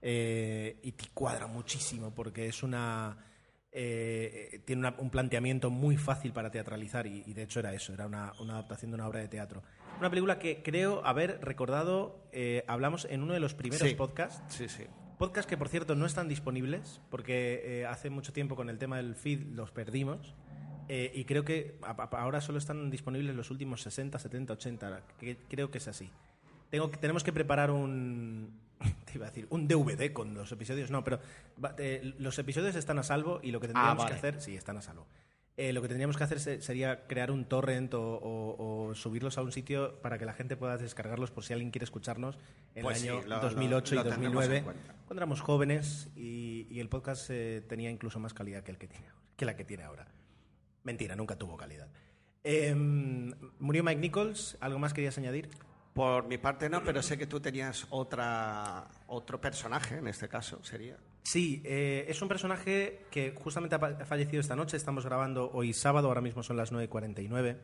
eh, y te cuadra muchísimo porque es una eh, tiene una- un planteamiento muy fácil para teatralizar y, y de hecho era eso, era una, una adaptación de una obra de teatro. Una película que creo haber recordado, eh, hablamos en uno de los primeros Sí. podcasts Sí, sí. Podcasts que, por cierto, no están disponibles porque eh, hace mucho tiempo con el tema del feed los perdimos. eh, y creo que a- a- ahora solo están disponibles los últimos 60, 70, 80. Que, creo que es así. Tengo, que- tenemos que preparar un. Te iba a decir, un DVD con los episodios. No, pero eh, los episodios están a salvo y lo que tendríamos vale. que hacer. Sí, están a salvo. Eh, lo que tendríamos que hacer se- sería crear un torrent o, o- o subirlos a un sitio para que la gente pueda descargarlos por si alguien quiere escucharnos en Pues el sí, año lo- 2008 lo y tendremos 2009 en cuenta. cuando éramos jóvenes y, y el podcast eh, tenía incluso más calidad que el que tiene que la que tiene ahora. Mentira, nunca tuvo calidad. Eh, murió Mike Nichols. ¿Algo más querías añadir? Por mi parte no, pero sé que tú tenías otra, otro personaje, en este caso, sería. Sí, eh, es un personaje que justamente ha fallecido esta noche. Estamos grabando hoy sábado, ahora mismo son las 9.49.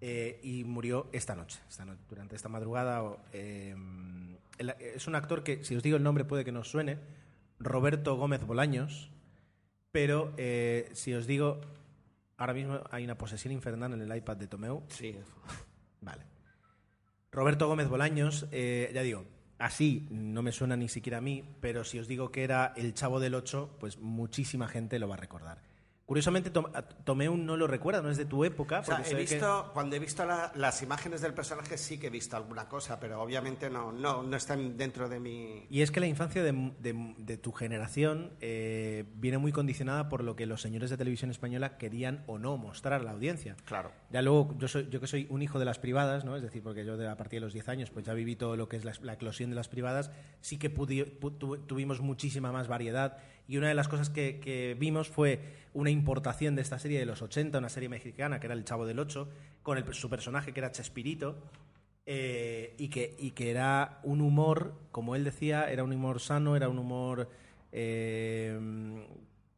eh, y murió esta noche, esta no- durante esta madrugada. eh, es un actor que, si os digo el nombre, puede que nos suene. Roberto Gómez Bolaños. Pero eh, si os digo, ahora mismo hay una posesión infernal en el iPad de Tomeu. Sí. Vale. Roberto Gómez Bolaños, eh, ya digo, así no me suena ni siquiera a mí, pero si os digo que era el chavo del 8, pues muchísima gente lo va a recordar. Curiosamente, Tom- Tomeu no lo recuerda, no es de tu época. O sea, porque he se ve que- visto, cuando he visto la- las imágenes del personaje sí que he visto alguna cosa, pero obviamente no, no, no están dentro de mi... Y es que la infancia de, de- de tu generación eh, viene muy condicionada por lo que los señores de televisión española querían o no mostrar a la audiencia. Claro. Ya luego, yo, soy, yo que soy un hijo de las privadas, ¿no? es decir, porque yo de, a partir de los 10 años pues ya viví todo lo que es la, la eclosión de las privadas, sí que tu- tuvimos muchísima más variedad y una de las cosas que, vimos fue una importación de esta serie de los 80, una serie mexicana que era El Chavo del Ocho, con su personaje que era Chespirito, eh, y, que, y que era un humor, como él decía, era un humor sano, era un humor eh,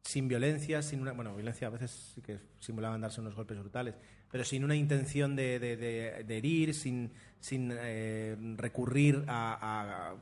sin violencia, sin una. Bueno, violencia a veces sí que simulaban darse unos golpes brutales, pero sin una intención de, herir, sin, sin eh, recurrir a-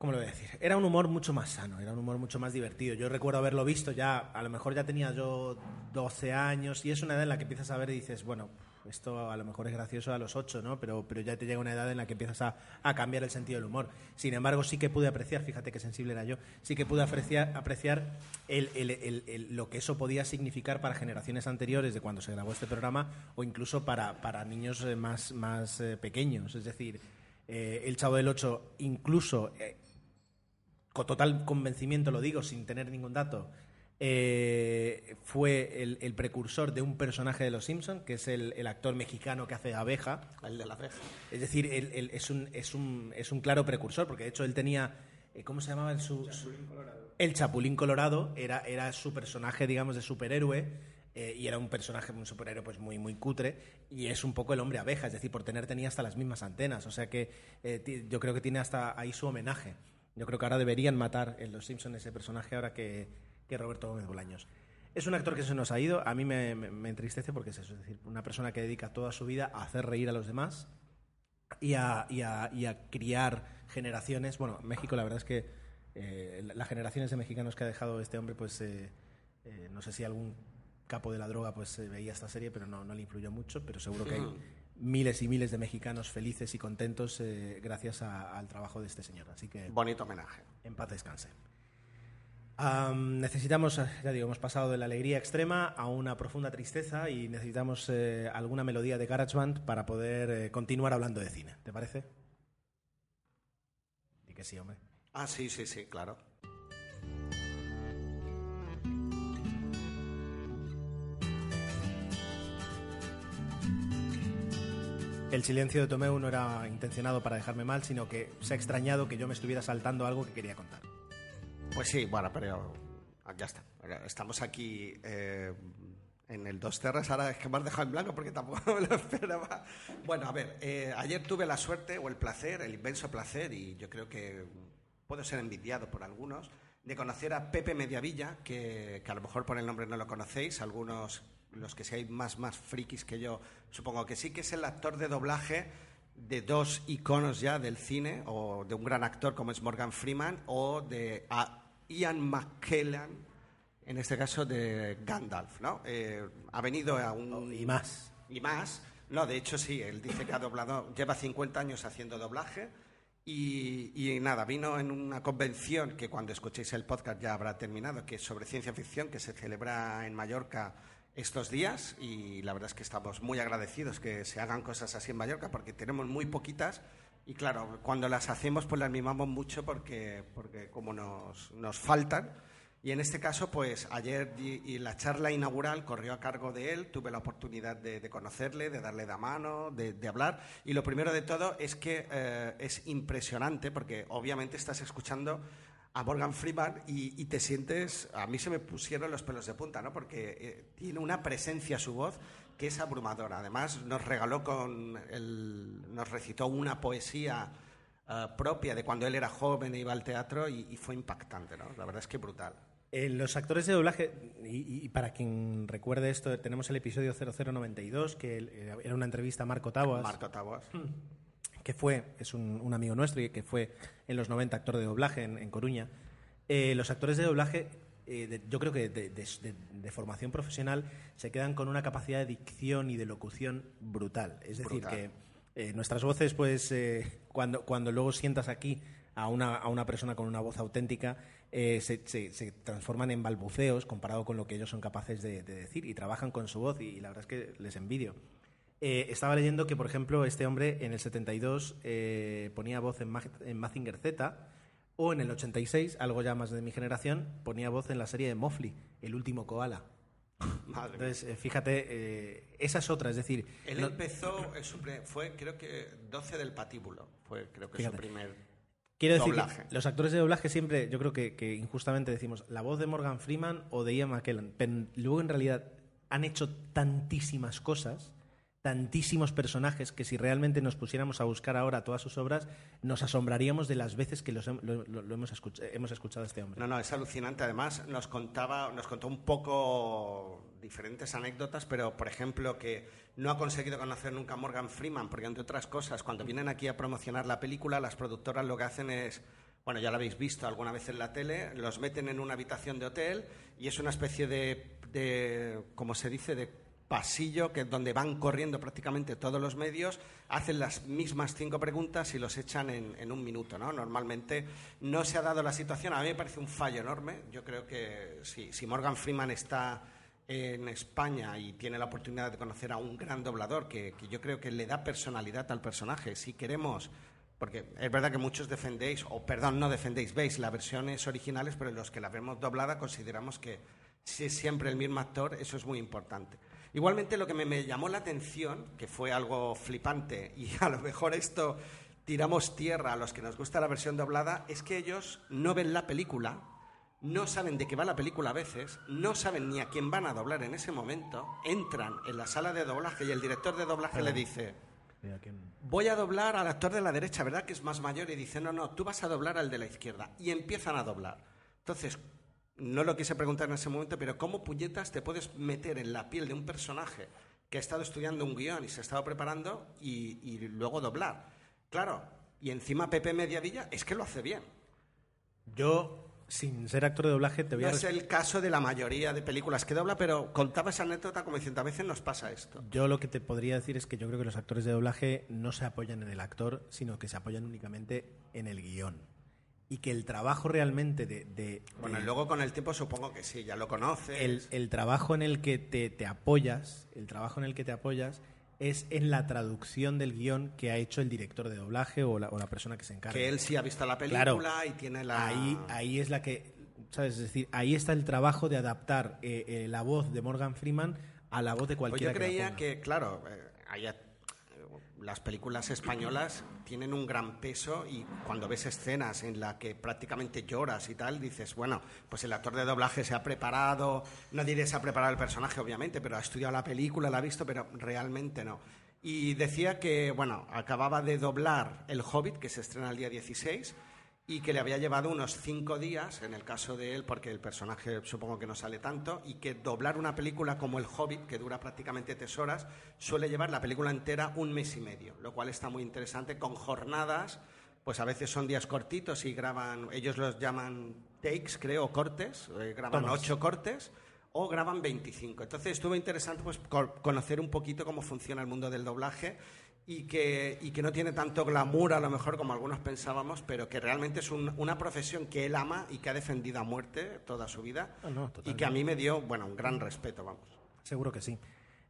¿Cómo lo voy a decir? Era un humor mucho más sano, era un humor mucho más divertido. Yo recuerdo haberlo visto ya, a lo mejor ya tenía yo 12 años, y es una edad en la que empiezas a ver y dices, bueno, esto a lo mejor es gracioso a los 8, ¿no? Pero, pero ya te llega una edad en la que empiezas a, a cambiar el sentido del humor. Sin embargo, sí que pude apreciar, fíjate qué sensible era yo, sí que pude apreciar, apreciar el- el- el- lo que eso podía significar para generaciones anteriores de cuando se grabó este programa, o incluso para, para niños eh, más, más eh, pequeños. Es decir, eh, El Chavo del 8 incluso... con total convencimiento lo digo, sin tener ningún dato, eh, fue el, el precursor de un personaje de Los Simpson, que es el, el actor mexicano que hace abeja. El de la abeja. Es decir, él, él es, un, es, un, es un claro precursor, porque de hecho él tenía. eh, ¿Cómo se llamaba el su, su- El Chapulín Colorado era, era su personaje, digamos, de superhéroe. eh, y era un personaje, un superhéroe pues muy, muy cutre. Y es un poco el hombre abeja, es decir, por tener tenía hasta las mismas antenas. O sea que eh, yo creo que tiene hasta ahí su homenaje. Yo creo que ahora deberían matar en Los Simpsons ese personaje ahora que, que Roberto Gómez Bolaños. Es un actor que se nos ha ido. A mí me, me- entristece porque es eso, es decir, una persona que dedica toda su vida a hacer reír a los demás y a, y a- y a criar generaciones. Bueno, México, la verdad es que eh, la- las generaciones de mexicanos que ha dejado este hombre, pues eh, eh, no sé si algún capo de la droga pues eh, veía esta serie, pero no, no le influyó mucho. Pero seguro que hay miles y miles de mexicanos felices y contentos eh, gracias a- al trabajo de este señor. Así que Bonito homenaje. en paz descanse. Am, necesitamos, eh, ya digo, hemos pasado de la alegría extrema a una profunda tristeza y necesitamos eh, alguna melodía de GarageBand para poder eh, continuar hablando de cine. ¿Te parece? Y que sí, hombre. Ah, sí, sí, sí, claro. El silencio de Tomeu no era intencionado para dejarme mal, sino que se ha extrañado que yo me estuviera saltando algo que quería contar. Pues sí, bueno, pero ya está. Estamos aquí eh, en el Dos Terras. Ahora es que me has dejado en blanco porque tampoco me lo esperaba. Bueno, a ver, eh, ayer tuve la suerte o el placer, el inmenso placer, y yo creo que puedo ser envidiado por algunos, de conocer a Pepe Mediavilla, que, que a lo mejor por el nombre no lo conocéis, algunos, los que seáis más, más frikis que yo, supongo que sí, que es el actor de doblaje de dos iconos ya del cine, o de un gran actor como es Morgan Freeman, o de Ian McKellen, en este caso de Gandalf, ¿no? Eh, ha venido a un... Y más. Y más. No, de hecho sí, él dice que ha doblado, lleva 50 años haciendo doblaje y, y nada, vino en una convención que cuando escuchéis el podcast ya habrá terminado, que es sobre ciencia ficción, que se celebra en Mallorca estos días y la verdad es que estamos muy agradecidos que se hagan cosas así en Mallorca porque tenemos muy poquitas y claro, cuando las hacemos pues las mimamos mucho porque, porque como nos, nos faltan. Y en este caso, pues ayer y, la charla inaugural corrió a cargo de él, tuve la oportunidad de, de conocerle, de darle la mano, de, de hablar. Y lo primero de todo es que eh, es impresionante porque obviamente estás escuchando a Morgan Freeman y, y te sientes, a mí se me pusieron los pelos de punta, ¿no? Porque eh, tiene una presencia su voz que es abrumadora. Además, nos regaló con, el, nos recitó una poesía eh, propia de cuando él era joven e iba al teatro y, y fue impactante, ¿no? La verdad es que brutal. Eh, los actores de doblaje, y, y para quien recuerde esto, tenemos el episodio 0092, que eh, era una entrevista a Marco Taboas, Marco Taboas. Que fue, es un, un amigo nuestro y que fue en los 90 actor de doblaje en, en Coruña. Eh, los actores de doblaje, eh, de- yo creo que de, de- de- de formación profesional, se quedan con una capacidad de dicción y de locución brutal. Es decir, Brutal. que eh, nuestras voces, pues, eh, cuando, cuando luego sientas aquí a una, a una persona con una voz auténtica, eh, se, se- se transforman en balbuceos comparado con lo que ellos son capaces de, de decir y trabajan con su voz y, y la verdad es que les envidio. Eh, estaba leyendo que, por ejemplo, este hombre en el 72 eh, ponía voz en, en Mazinger Z o en el 86, algo ya más de mi generación, ponía voz en la serie de Mofli, El último koala. Madre. Entonces, eh, fíjate, eh, esa es otra, es decir, Él no- empezó, fue creo que 12 del patíbulo, fue creo que Fíjate. su primer... Quiero decir, Doblaje. que los actores de doblaje siempre, yo creo que, que injustamente decimos la voz de Morgan Freeman o de Ian McKellen, pero luego en realidad han hecho tantísimas cosas, tantísimos personajes, que si realmente nos pusiéramos a buscar ahora todas sus obras, nos asombraríamos de las veces que los lo, lo- hemos, escuch- hemos escuchado a este hombre. No, no, es alucinante. Además, nos contaba, nos contó un poco diferentes anécdotas, pero por ejemplo que no ha conseguido conocer nunca a Morgan Freeman, porque entre otras cosas, cuando vienen aquí a promocionar la película, las productoras lo que hacen es, bueno, ya lo habéis visto alguna vez en la tele, los meten en una habitación de hotel y es una especie de, de ¿cómo se dice?, de pasillo que donde van corriendo prácticamente todos los medios, hacen las mismas cinco preguntas y los echan en, en un minuto, ¿no? Normalmente no se ha dado la situación, a mí me parece un fallo enorme. Yo creo que si, Morgan Freeman está en España y tiene la oportunidad de conocer a un gran doblador que, yo creo que le da personalidad al personaje, si queremos porque es verdad que muchos defendéis, o perdón, no defendéis, veis las versiones originales, pero los que la vemos doblada consideramos que si es siempre el mismo actor, eso es muy importante. Igualmente lo que me, me llamó la atención, que fue algo flipante, y a lo mejor esto tiramos tierra a los que nos gusta la versión doblada, es que ellos no ven la película, no saben de qué va la película a veces, no saben ni a quién van a doblar en ese momento, entran en la sala de doblaje y el director de doblaje le dice, voy a doblar al actor de la derecha, ¿verdad? Que es más mayor y dice, no, no, tú vas a doblar al de la izquierda. Y empiezan a doblar. Entonces, no lo quise preguntar en ese momento, pero ¿cómo puñetas te puedes meter en la piel de un personaje que ha estado estudiando un guion y se ha estado preparando y, y luego doblar? Claro, y encima Pepe Mediavilla es que lo hace bien. Yo, sin ser actor de doblaje, te voy No a es el caso de la mayoría de películas que dobla, pero contaba esa anécdota como diciendo, a veces nos pasa esto. Yo lo que te podría decir es que yo creo que los actores de doblaje no se apoyan en el actor, sino que se apoyan únicamente en el guion. Y que el trabajo realmente de... de- Bueno, de- y luego con el tiempo supongo que sí, ya lo conoces. el, el trabajo en el que te, te apoyas, el trabajo en el que te apoyas es en la traducción del guion que ha hecho el director de doblaje o la, o la persona que se encarga. que él sí ha visto la película Claro. y tiene la... Ahí, ahí es la que, ¿sabes? Es decir, ahí está el trabajo de adaptar eh, eh, la voz de Morgan Freeman a la voz de Pues cualquiera yo que la creía que, claro, eh, haya- las películas españolas tienen un gran peso y cuando ves escenas en las que prácticamente lloras y tal, dices, bueno, pues el actor de doblaje se ha preparado, no diré se ha preparado el personaje, obviamente, pero ha estudiado la película, la ha visto, pero realmente no. Y decía que, bueno, acababa de doblar El Hobbit, que se estrena el día 16, y que le había llevado unos cinco días, en el caso de él, porque el personaje supongo que no sale tanto, y que doblar una película como El Hobbit, que dura prácticamente tres horas, suele llevar la película entera un mes y medio, lo cual está muy interesante, con jornadas, pues a veces son días cortitos y graban, ellos los llaman takes, creo, cortes, eh, graban ocho cortes, o graban 25. Entonces estuvo interesante pues, co- conocer un poquito cómo funciona el mundo del doblaje y que, y que no tiene tanto glamour a lo mejor como algunos pensábamos, pero que realmente es un- una profesión que él ama y que ha defendido a muerte toda su vida Ah, no, y que a mí me dio, bueno, un gran respeto, vamos. Seguro que sí.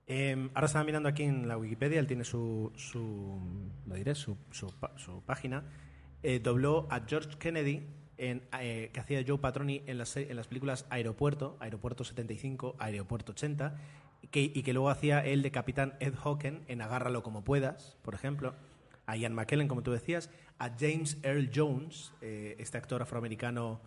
Eh, ahora estaba mirando aquí en la Wikipedia, él tiene su, su lo diré, su, su, página. Eh, dobló a George Kennedy, en, eh, que hacía Joe Patroni en las, en las películas Aeropuerto, Aeropuerto 75, Aeropuerto 80, y que, y que luego hacía él de capitán Ed Hawken en Agárralo como puedas, por ejemplo. A Ian McKellen, como tú decías, a James Earl Jones, eh, este actor afroamericano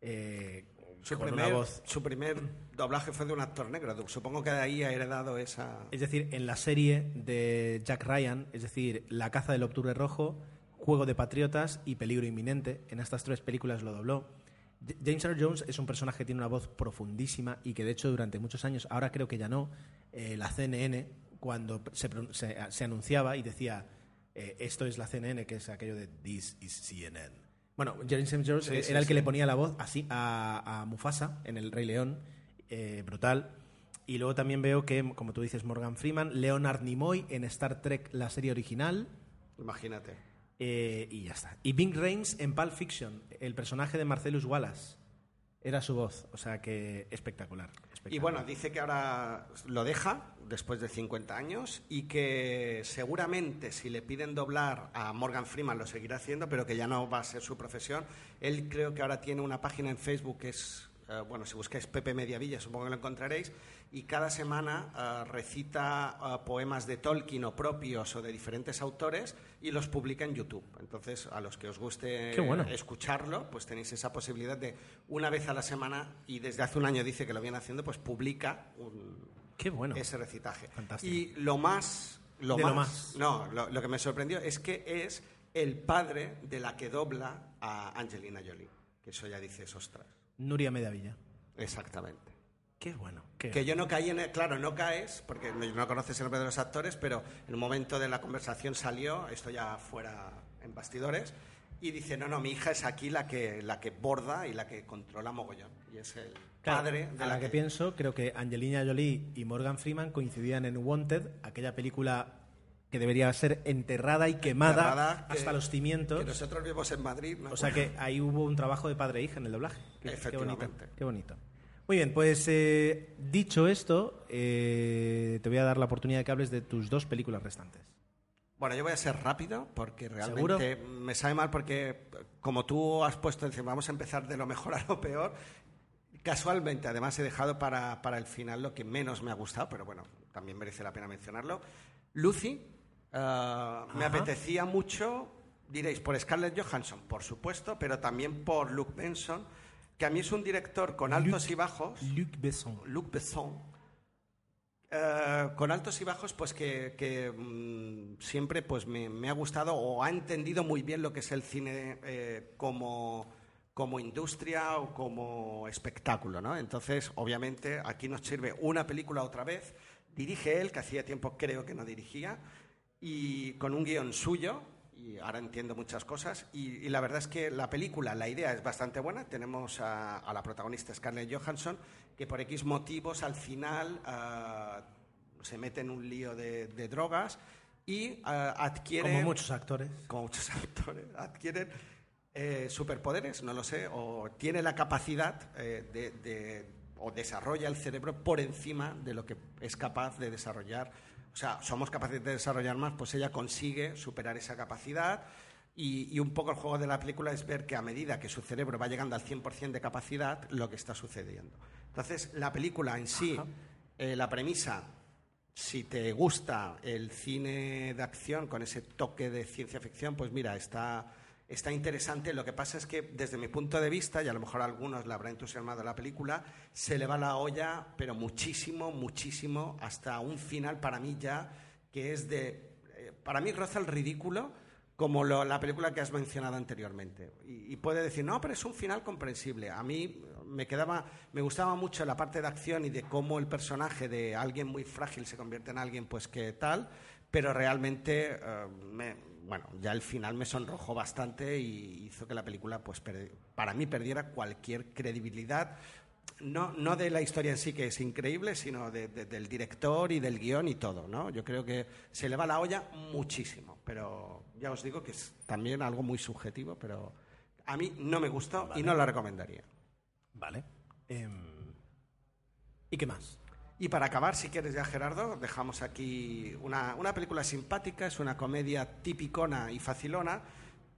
eh, Su con primer, una voz su primer doblaje fue de un actor negro, supongo que de ahí ha heredado esa... Es decir, en la serie de Jack Ryan, es decir, La caza del octubre rojo, Juego de Patriotas y Peligro inminente, en estas tres películas lo dobló. James Earl Jones es un personaje que tiene una voz profundísima y que de hecho durante muchos años, ahora creo que ya no, eh, la CNN, cuando se, pron- se- se anunciaba y decía, eh, esto es la CNN, que es aquello de This is CNN. Bueno, James Earl Jones Sí, sí, era el que sí. le ponía la voz así a, a Mufasa en El Rey León, eh, brutal. Y luego también veo que, como tú dices, Morgan Freeman, Leonard Nimoy en Star Trek, la serie original, Imagínate. Eh, y ya está. Y Bing Rames en Pulp Fiction, el personaje de Marcellus Wallace. Era su voz, o sea que espectacular. espectacular. Y bueno, dice que ahora lo deja después de 50 años y que seguramente si le piden doblar a Morgan Freeman lo seguirá haciendo, pero que ya no va a ser su profesión. Él creo que ahora tiene una página en Facebook que es, eh, bueno, si buscáis Pepe Mediavilla supongo que lo encontraréis, y cada semana eh, recita eh, poemas de Tolkien o propios o de diferentes autores y los publica en YouTube. Entonces, a los que os guste bueno. escucharlo, pues tenéis esa posibilidad de una vez a la semana, y desde hace un año dice que lo viene haciendo, pues publica un, Qué bueno. ese recitaje. Fantástico. Y lo más, lo De más, lo más. no, lo, lo que me sorprendió es que es el padre de la que dobla a Angelina Jolie. Que eso ya dices, ostras. Nuria Mediavilla. Exactamente. Qué bueno. qué Que yo no caí en el, claro, no caes, porque no, no conoces el nombre de los actores, pero en un momento de la conversación salió, esto ya fuera en bastidores, y dice, no, no, mi hija es aquí la que, la que borda y la que controla mogollón. Y es el Claro, padre de a la que, pienso, creo que Angelina Jolie y Morgan Freeman coincidían en Wanted, aquella película que debería ser enterrada y quemada Enterrada, que- hasta los cimientos. Que nosotros vivimos en Madrid, ¿no? O sea que ahí hubo un trabajo de padre e hija en el doblaje. Qué, qué bonito. Efectivamente. Qué bonito. Muy bien, pues eh, dicho esto, eh, te voy a dar la oportunidad de que hables de tus dos películas restantes. Bueno, yo voy a ser rápido porque ¿Seguro? realmente me sabe mal porque, como tú has puesto encima, vamos a empezar de lo mejor a lo peor. Casualmente, además, he dejado para, para el final lo que menos me ha gustado, pero bueno, también merece la pena mencionarlo. Lucy, eh, me apetecía mucho, diréis, por Scarlett Johansson, por supuesto, pero también por Luke Benson, que a mí es un director con altos y bajos. Luc Besson. Luc Besson. Eh, con altos y bajos, pues que, que, mm, siempre pues me, me ha gustado o ha entendido muy bien lo que es el cine eh, como, como industria o como espectáculo, ¿no? Entonces, obviamente, aquí nos sirve una película otra vez. Dirige él, que hacía tiempo creo que no dirigía, y con un guion suyo, y ahora entiendo muchas cosas. Y, y la verdad es que la película, la idea es bastante buena. Tenemos a, a la protagonista Scarlett Johansson, que por X motivos al final ah, se mete en un lío de, de drogas y ah, adquiere. Como muchos actores. como muchos actores, adquieren eh, superpoderes, no lo sé, o tiene la capacidad eh, de, de- o desarrolla el cerebro por encima de lo que es capaz de desarrollar. O sea, somos capaces de desarrollar más, pues ella consigue superar esa capacidad. Y, y un poco el juego de la película es ver que a medida que su cerebro va llegando al 100% de capacidad, lo que está sucediendo. Entonces, la película en sí, eh, la premisa, si te gusta el cine de acción con ese toque de ciencia ficción, pues mira, está, está interesante. Lo que pasa es que desde mi punto de vista, y a lo mejor a algunos le habrá entusiasmado la película, se le va la olla, pero muchísimo, muchísimo, hasta un final para mí ya que es de... eh, para mí roza el ridículo como lo- la película que has mencionado anteriormente. Y, y puede decir, no, pero es un final comprensible. A mí me quedaba, me gustaba mucho la parte de acción y de cómo el personaje de alguien muy frágil se convierte en alguien, pues que tal, pero realmente, eh, me- bueno, ya el final me sonrojó bastante y hizo que la película, pues para mí perdiera cualquier credibilidad. No, no de la historia en sí, que es increíble, sino de- de- del director y del guion y todo, ¿no? Yo creo que se le va la olla muchísimo, pero ya os digo que es también algo muy subjetivo, pero a mí no me gustó y no la recomendaría. Vale. Em, ¿Y qué más? Y para acabar, si quieres ya, Gerardo, dejamos aquí una, una película simpática, es una comedia tipicona y facilona,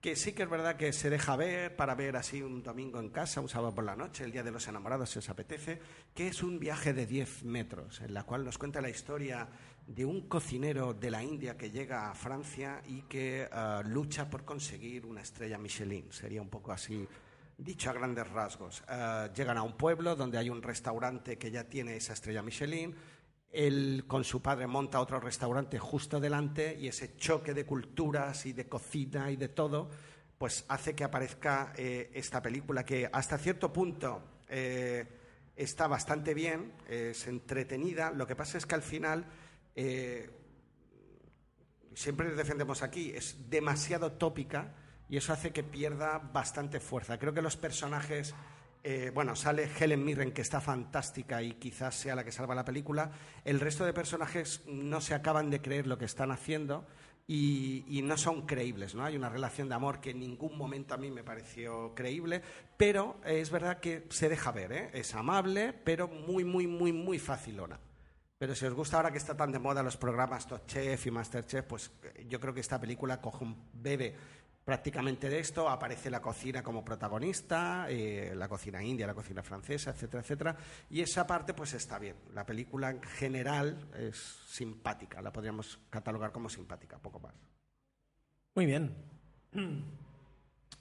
que sí que es verdad que se deja ver para ver así un domingo en casa, un sábado por la noche, el Día de los Enamorados, si os apetece, que es un viaje de 10 metros, en la cual nos cuenta la historia de un cocinero de la India que llega a Francia y que ah, lucha por conseguir una estrella Michelin. Sería un poco así Dicho a grandes rasgos, eh, llegan a un pueblo donde hay un restaurante que ya tiene esa estrella Michelin. Él con su padre monta otro restaurante justo delante y ese choque de culturas y de cocina y de todo, pues hace que aparezca eh, esta película que hasta cierto punto eh, está bastante bien, es entretenida. Lo que pasa es que al final siempre defendemos aquí, es demasiado tópica y eso hace que pierda bastante fuerza. Creo que los personajes, eh, bueno, sale Helen Mirren, que está fantástica y quizás sea la que salva la película. El resto de personajes no se acaban de creer lo que están haciendo y, no son creíbles, ¿no? Hay una relación de amor que en ningún momento a mí me pareció creíble, pero es verdad que se deja ver, ¿eh? Es amable, pero muy, muy, muy, muy facilona. Pero si os gusta ahora que está tan de moda los programas Top Chef y Masterchef, pues eh, yo creo que esta película coge un bebe prácticamente de esto, aparece la cocina como protagonista, eh, la cocina india, la cocina francesa, etcétera, etcétera, y esa parte pues está bien. La película en general es simpática, la podríamos catalogar como simpática, poco más. Muy bien.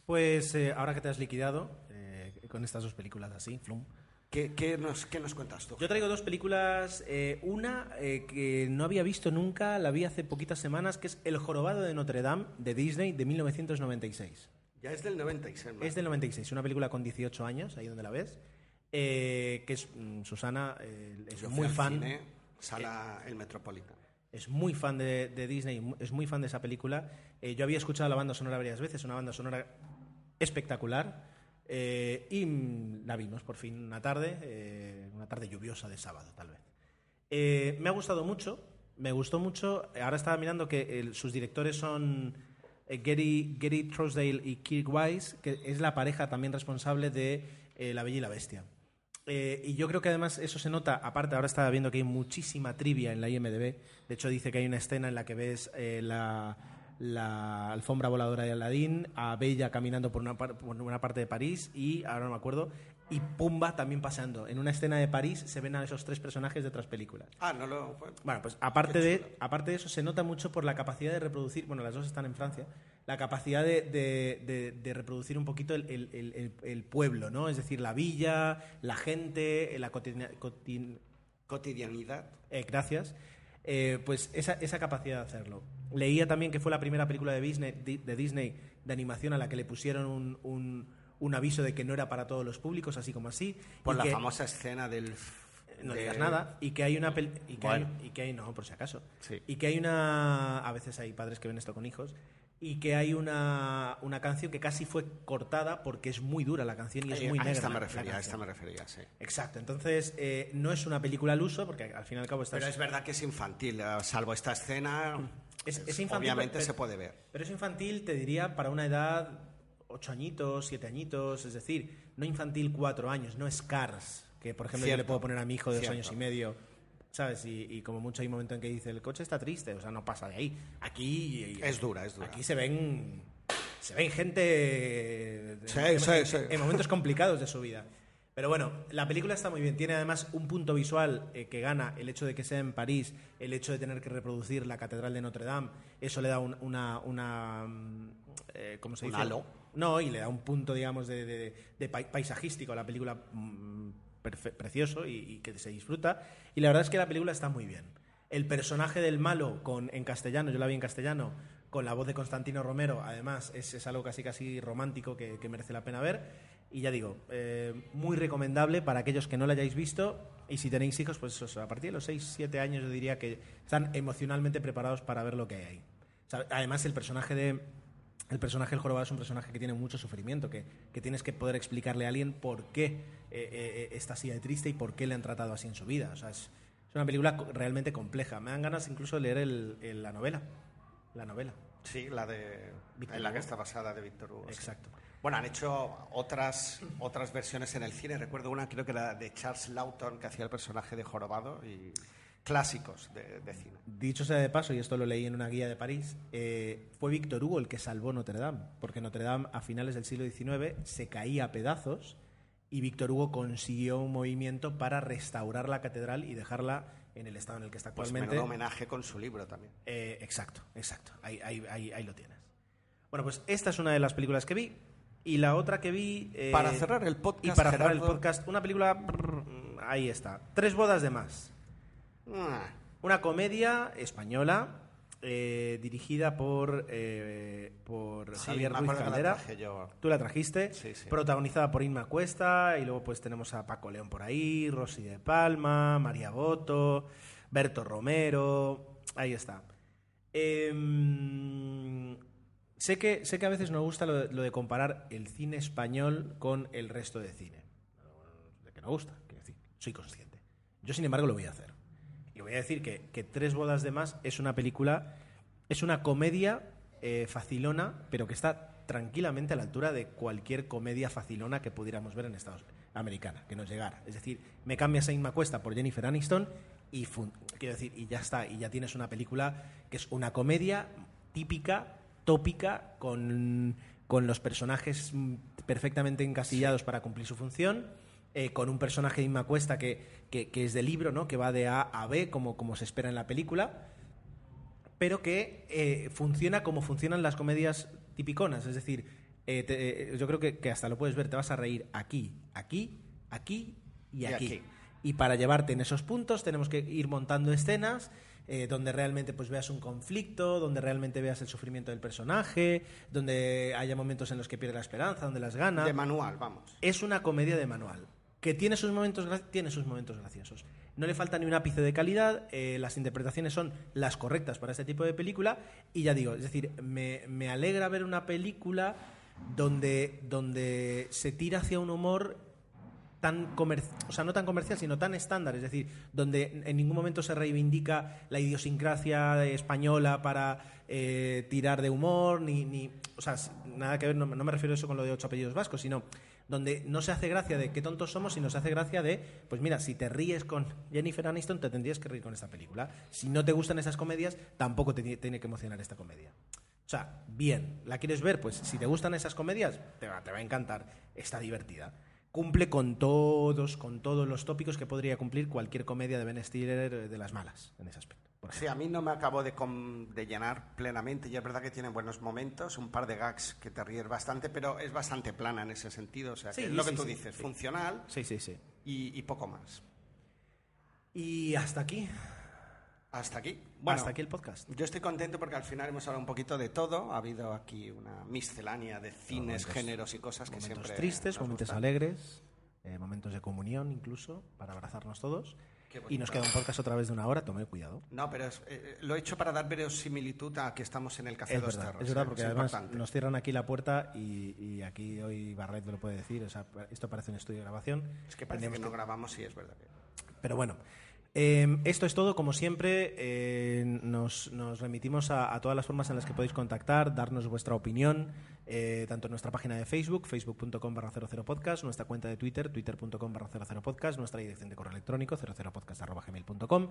Pues eh, ahora que te has liquidado eh, con estas dos películas así, flum, ¿Qué, qué nos, qué nos cuentas tú? Yo traigo dos películas, eh, una eh, que no había visto nunca, la vi hace poquitas semanas, que es El jorobado de Notre Dame de Disney de 1996. Ya es del 96, ¿no? Es del 96, una película con 18 años, ahí donde la ves, eh, que es mm, Susana, eh, es Yo muy fan. cine, sala El Metropolitan. Es muy fan de, de Disney, es muy fan de esa película. Eh, yo había escuchado la banda sonora varias veces, una banda sonora espectacular. Eh, y la vimos por fin una tarde, eh, una tarde lluviosa de sábado, tal vez. Eh, me ha gustado mucho, me gustó mucho. Ahora estaba mirando que sus directores son Gary, Gary Trousdale y Kirk Wise, que es la pareja también responsable de La Bella y la Bestia. Y yo creo que además eso se nota, aparte ahora estaba viendo que hay muchísima trivia en la IMDB, de hecho dice que hay una escena en la que ves la, la alfombra voladora de Aladdin, a Bella caminando por una, par- por una parte de París y, ahora no me acuerdo, y Pumba también pasando. En una escena de París se ven a esos tres personajes de otras películas. Ah, no lo... bueno, Bueno, pues aparte de, aparte de eso, se nota mucho por la capacidad de reproducir, bueno, las dos están en Francia, la capacidad de, de- de- de reproducir un poquito el, el- el- el- el pueblo, ¿no? Es decir, la villa, la gente, la cotin- cotidianidad. eh, gracias. Eh, pues esa, esa capacidad de hacerlo. Leía también que fue la primera película de Disney, di- de, Disney de animación a la que le pusieron un, un- un aviso de que no era para todos los públicos, así como así. Por y la que- famosa escena del... no de- digas nada y que hay una pel- y que Bueno. hay, y que hay no por si acaso Sí. y que hay una a veces hay padres que ven esto con hijos y que hay una, una canción que casi fue cortada porque es muy dura la canción y es muy a negra esta me refería, a esta me refería, sí. exacto entonces eh, no es una película al uso porque al fin y al cabo estás Pero es verdad que es infantil, eh, salvo esta escena. Es- es infantil, obviamente pero- se puede ver. Pero es infantil, te diría, para una edad ocho añitos, siete añitos, es decir, no infantil cuatro años, no es Cars, que por ejemplo yo le puedo poner a mi hijo de dos cierto. años y medio, ¿sabes? Y, y como mucho hay un momento en que dice, el coche está triste, o sea, no pasa de ahí. Aquí... Es dura, es dura. Aquí se ven... Se ven gente Sí, en, sí, sí. en momentos complicados de su vida. Pero bueno, la película está muy bien. Tiene además un punto visual eh, que gana el hecho de que sea en París, el hecho de tener que reproducir la Catedral de Notre Dame. Eso le da un- una, una mm, eh, ¿cómo se Un dice? halo. No, y le da un punto, digamos, de, de- de pai- paisajístico a la película mm, precioso y, y que se disfruta. Y la verdad es que la película está muy bien. El personaje del malo con, en castellano, yo la vi en castellano, con la voz de Constantino Romero, además, es, es algo casi casi romántico que, que merece la pena ver. Y ya digo, eh, muy recomendable para aquellos que no la hayáis visto. Y si tenéis hijos, pues eso, a partir de los 6-7 años yo diría que están emocionalmente preparados para ver lo que hay ahí. O sea, además, el personaje de, el personaje del jorobado es un personaje que tiene mucho sufrimiento, que, que tienes que poder explicarle a alguien por qué eh, eh, está así de triste y por qué le han tratado así en su vida. O sea, es, es una película realmente compleja. Me dan ganas incluso de leer el- el- la novela. La novela. Sí, la de. Víctor en la que está basada de Víctor Hugo. sí. Bueno, han hecho otras, otras versiones en el cine. Recuerdo una, creo que era de Charles Lawton, que hacía el personaje de Jorobado, y clásicos de, de cine. Dicho sea de paso, y esto lo leí en una guía de París, eh, fue Víctor Hugo el que salvó Notre Dame, porque Notre Dame a finales del siglo XIX se caía a pedazos y Víctor Hugo consiguió un movimiento para restaurar la catedral y dejarla en el estado en el que está Pues actualmente. menudo homenaje con su libro también. Eh, exacto, exacto. Ahí, ahí, ahí, ahí lo tienes. Bueno, pues esta es una de las películas que vi. Y la otra que vi. eh, Para cerrar el podcast, Y para cerrar el podcast, una película. brr, ahí está. Tres bodas de más. Ah, Una comedia española eh, dirigida por, eh, por sí, Javier Ruiz la Caldera. Tú la trajiste, Sí, sí. protagonizada por Inma Cuesta, y luego pues tenemos a Paco León por ahí, Rosy de Palma, María Boto, Berto Romero, ahí está. Em, sé, que, sé que a veces nos gusta lo de, lo comparar el cine español con el resto de cine. De que no gusta, quiero decir, soy consciente. Yo, sin embargo, lo voy a hacer. Y voy a decir que, que Tres bodas de más es una película Es una comedia eh, facilona, pero que está tranquilamente a la altura de cualquier comedia facilona que pudiéramos ver en Estados americana, que nos llegara. Es decir, me cambias a Inma Cuesta por Jennifer Aniston y quiero decir, y ya está, y ya tienes una película que es una comedia típica, tópica, con, con los personajes perfectamente encasillados para cumplir su función. eh, con un personaje de Inma Cuesta que, que, que es de libro, ¿no? que va de A a B, como, como se espera en la película, pero que eh, funciona como funcionan las comedias tipiconas. Es decir, eh, te- yo creo que, que hasta lo puedes ver, te vas a reír aquí, aquí, aquí y aquí. Y para llevarte en esos puntos tenemos que ir montando escenas eh, donde realmente pues veas un conflicto, donde realmente veas el sufrimiento del personaje, donde haya momentos en los que pierde la esperanza, donde las gana. De manual, vamos. Es una comedia de manual. Que tiene sus momentos, tiene sus momentos graciosos. No le falta ni un ápice de calidad, eh, las interpretaciones son las correctas para este tipo de película. Y ya digo, es decir, me, me alegra ver una película donde, donde se tira hacia un humor tan o sea, no tan comercial, sino tan estándar, es decir, donde en ningún momento se reivindica la idiosincrasia española para eh, tirar de humor, ni, ni, o sea, nada que ver, no, no me refiero a eso con lo de ocho apellidos vascos, sino donde no se hace gracia de qué tontos somos, sino se hace gracia de, pues mira, si te ríes con Jennifer Aniston, te tendrías que reír con esta película. Si no te gustan esas comedias, tampoco te ti- tiene que emocionar esta comedia. O sea, bien, ¿la quieres ver? Pues si te gustan esas comedias, te va, te va a encantar. Está divertida. Cumple con todos, con todos los tópicos que podría cumplir cualquier comedia de Ben Stiller de las malas, en ese aspecto. Sí, a mí no me acabó de, llenar plenamente y es verdad que tiene buenos momentos, un par de gags que te ríes bastante, pero es bastante plana en ese sentido. O sea, que Sí, es lo que tú sí, dices, funcional Sí, sí, sí. y, y poco más. Y hasta aquí. Hasta aquí. Bueno, hasta aquí el podcast. Yo estoy contento porque al final hemos hablado un poquito de todo. Ha habido aquí una miscelánea de cines, Momentos- géneros y cosas que Momentos siempre. tristes, nos momentos gustan. alegres, eh, momentos de comunión incluso, para abrazarnos todos. Y nos queda un podcast otra vez de una hora, tome cuidado. No, pero es- eh, lo he hecho para dar verosimilitud a que estamos en el Café Es Dos verdad, Terros, es verdad, ¿eh? porque Es además importante. nos cierran aquí la puerta y, y aquí hoy Barret me lo puede decir. O sea, esto parece un estudio de grabación. Es que parece Tenemos que no grabamos y es verdad. que- Pero bueno, eh, esto es todo. Como siempre, eh, nos, nos remitimos a, a todas las formas en las que podéis contactar, darnos vuestra opinión, eh, tanto en nuestra página de Facebook, facebook.com barra 00podcast, nuestra cuenta de Twitter, twitter.com barra 00podcast, nuestra dirección de correo electrónico, 00podcast.gmail.com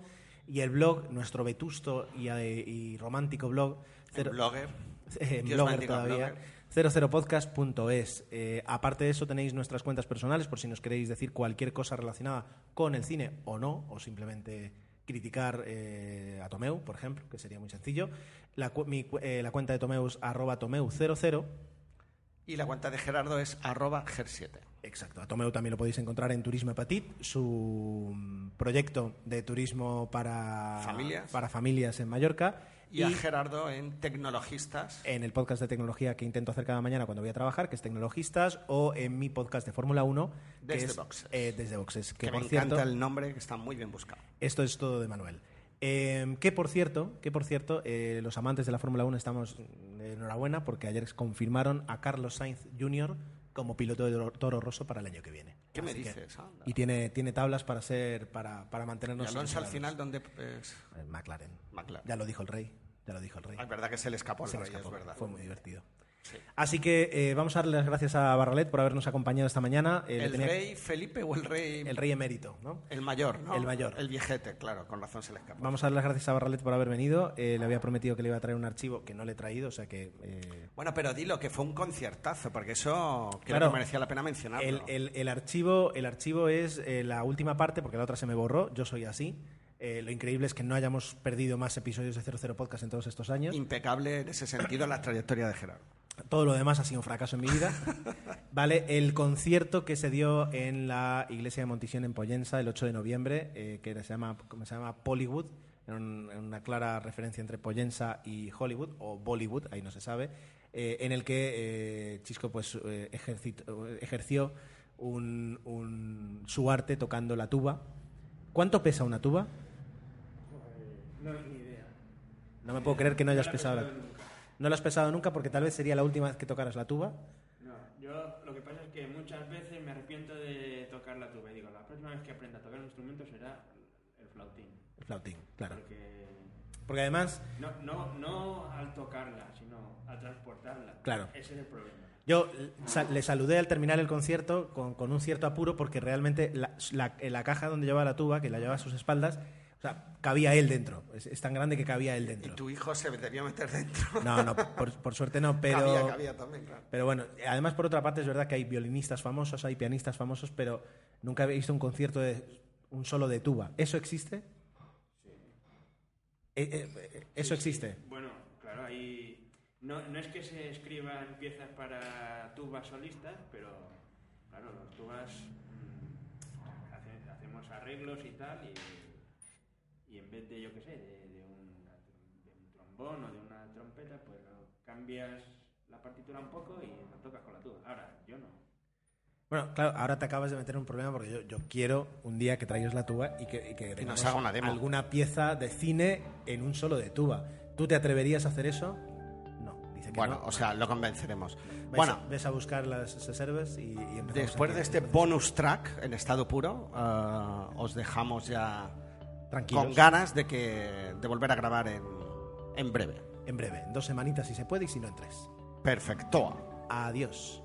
y el blog, nuestro vetusto y, eh, y romántico blog, cero- blogger. eh, blogger todavía. blogger. 00podcast.es. Eh, aparte de eso, tenéis nuestras cuentas personales por si nos queréis decir cualquier cosa relacionada con el cine o no, o simplemente criticar eh, a Tomeu, por ejemplo, que sería muy sencillo. La, mi eh, la cuenta de Tomeu es arroba Tomeu00. Y la cuenta de Gerardo es arroba ger7. Exacto. A Tomeu también lo podéis encontrar en Turismo Petit, su mm, proyecto de turismo para Familias. para familias en Mallorca. Y, a Gerardo en Tecnologistas. en el podcast de tecnología que intento hacer cada mañana cuando voy a trabajar, que es Tecnologistas, o en mi podcast de Fórmula 1, que Desde es, Boxes. eh, desde Boxes. Que, que, por me cierto, encanta el nombre, que está muy bien buscado. esto es todo de Manuel. Eh, que por cierto, que por cierto, eh, los amantes de la Fórmula 1 estamos enhorabuena porque ayer confirmaron a Carlos Sainz Jr. como piloto de Toro- Toro Rosso para el año que viene. ¿Qué me dices? Anda. y tiene, tiene tablas para ser para, para Y mantenernos Alonso al final, ¿dónde es? Eh, McLaren. McLaren. Ya lo dijo el rey. Ya lo dijo el rey. Ah, Es verdad que se le escapó el Se le rey, escapó. es verdad. Fue muy divertido. Sí. Así que eh, vamos a darle las gracias a Barralet por habernos acompañado esta mañana. Eh, ¿El tenía- rey Felipe o el rey...? el rey emérito, ¿no? El mayor, ¿no? El mayor. El viejete, claro, con razón se le escapó. Vamos a dar las gracias a Barralet por haber venido. Eh, le había prometido que le iba a traer un archivo que no le he traído, o sea que... Bueno, pero dilo que fue un conciertazo, porque eso creo Claro. que merecía la pena mencionarlo. el, el- el archivo, el archivo es la última parte, porque la otra se me borró. Yo soy así. Eh, lo increíble es que no hayamos perdido más episodios de 00 Podcast en todos estos años. Impecable en ese sentido la trayectoria de Gerardo. Todo lo demás ha sido un fracaso en mi vida. Vale, el concierto que se dio en la iglesia de Montisión en Pollensa el 8 de noviembre, eh, que se llama, ¿cómo se llama Pollywood, en un- en una clara referencia entre Pollensa y Hollywood, o Bollywood, ahí no se sabe, eh, en el que eh, Chisco pues, eh, ejercit- ejerció un- un- su arte tocando la tuba. ¿Cuánto pesa una tuba? No, ni idea. No me puedo creer que no hayas pesado la No la has pesado nunca porque tal vez sería la última vez que tocaras la tuba. No, yo lo que pasa es que muchas veces me arrepiento de tocar la tuba y digo, la próxima vez que aprenda a tocar un instrumento será el flautín. El flautín, claro. Porque Porque además, No, no, no al tocarla, sino al transportarla. Claro. Ese es el problema. yo sa- le saludé al terminar el concierto con, con un cierto apuro porque realmente la, la- en la caja donde llevaba la tuba, que la llevaba a sus espaldas, o sea, cabía él dentro. Es, es tan grande que cabía él Y dentro. tu hijo se debió meter dentro. No, no, por, por suerte no, pero... Cabía, cabía también, claro. Pero bueno, además por otra parte es verdad que hay violinistas famosos, hay pianistas famosos, pero nunca he visto un concierto de un solo de tuba. ¿Eso existe? Eh, eh, eh, ¿Eso existe? Bueno, claro, ahí. No, no es que se escriban piezas para tubas solistas, pero claro, los tubas mm, hace- hacemos arreglos y tal, y, y en vez de, yo qué sé, de, de un, de un trombón o de una trompeta, pues lo cambias la partitura un poco y lo tocas con la tuba. Ahora, yo no. Bueno, claro, ahora te acabas de meter en un problema porque yo, yo quiero un día que traigas la tuba y que, y que tengamos haga una demo. alguna pieza de cine en un solo de tuba. ¿Tú te atreverías a hacer eso? No, dice que Bueno, no. o sea, lo convenceremos. Ves, Bueno, ves a buscar las reservas y, y empezamos después aquí. de este bonus track en estado puro, eh, os dejamos ya Tranquilos. con ganas de que de volver a grabar en, en breve. En breve, en dos semanitas si se puede y si no en tres. Perfecto. Adiós.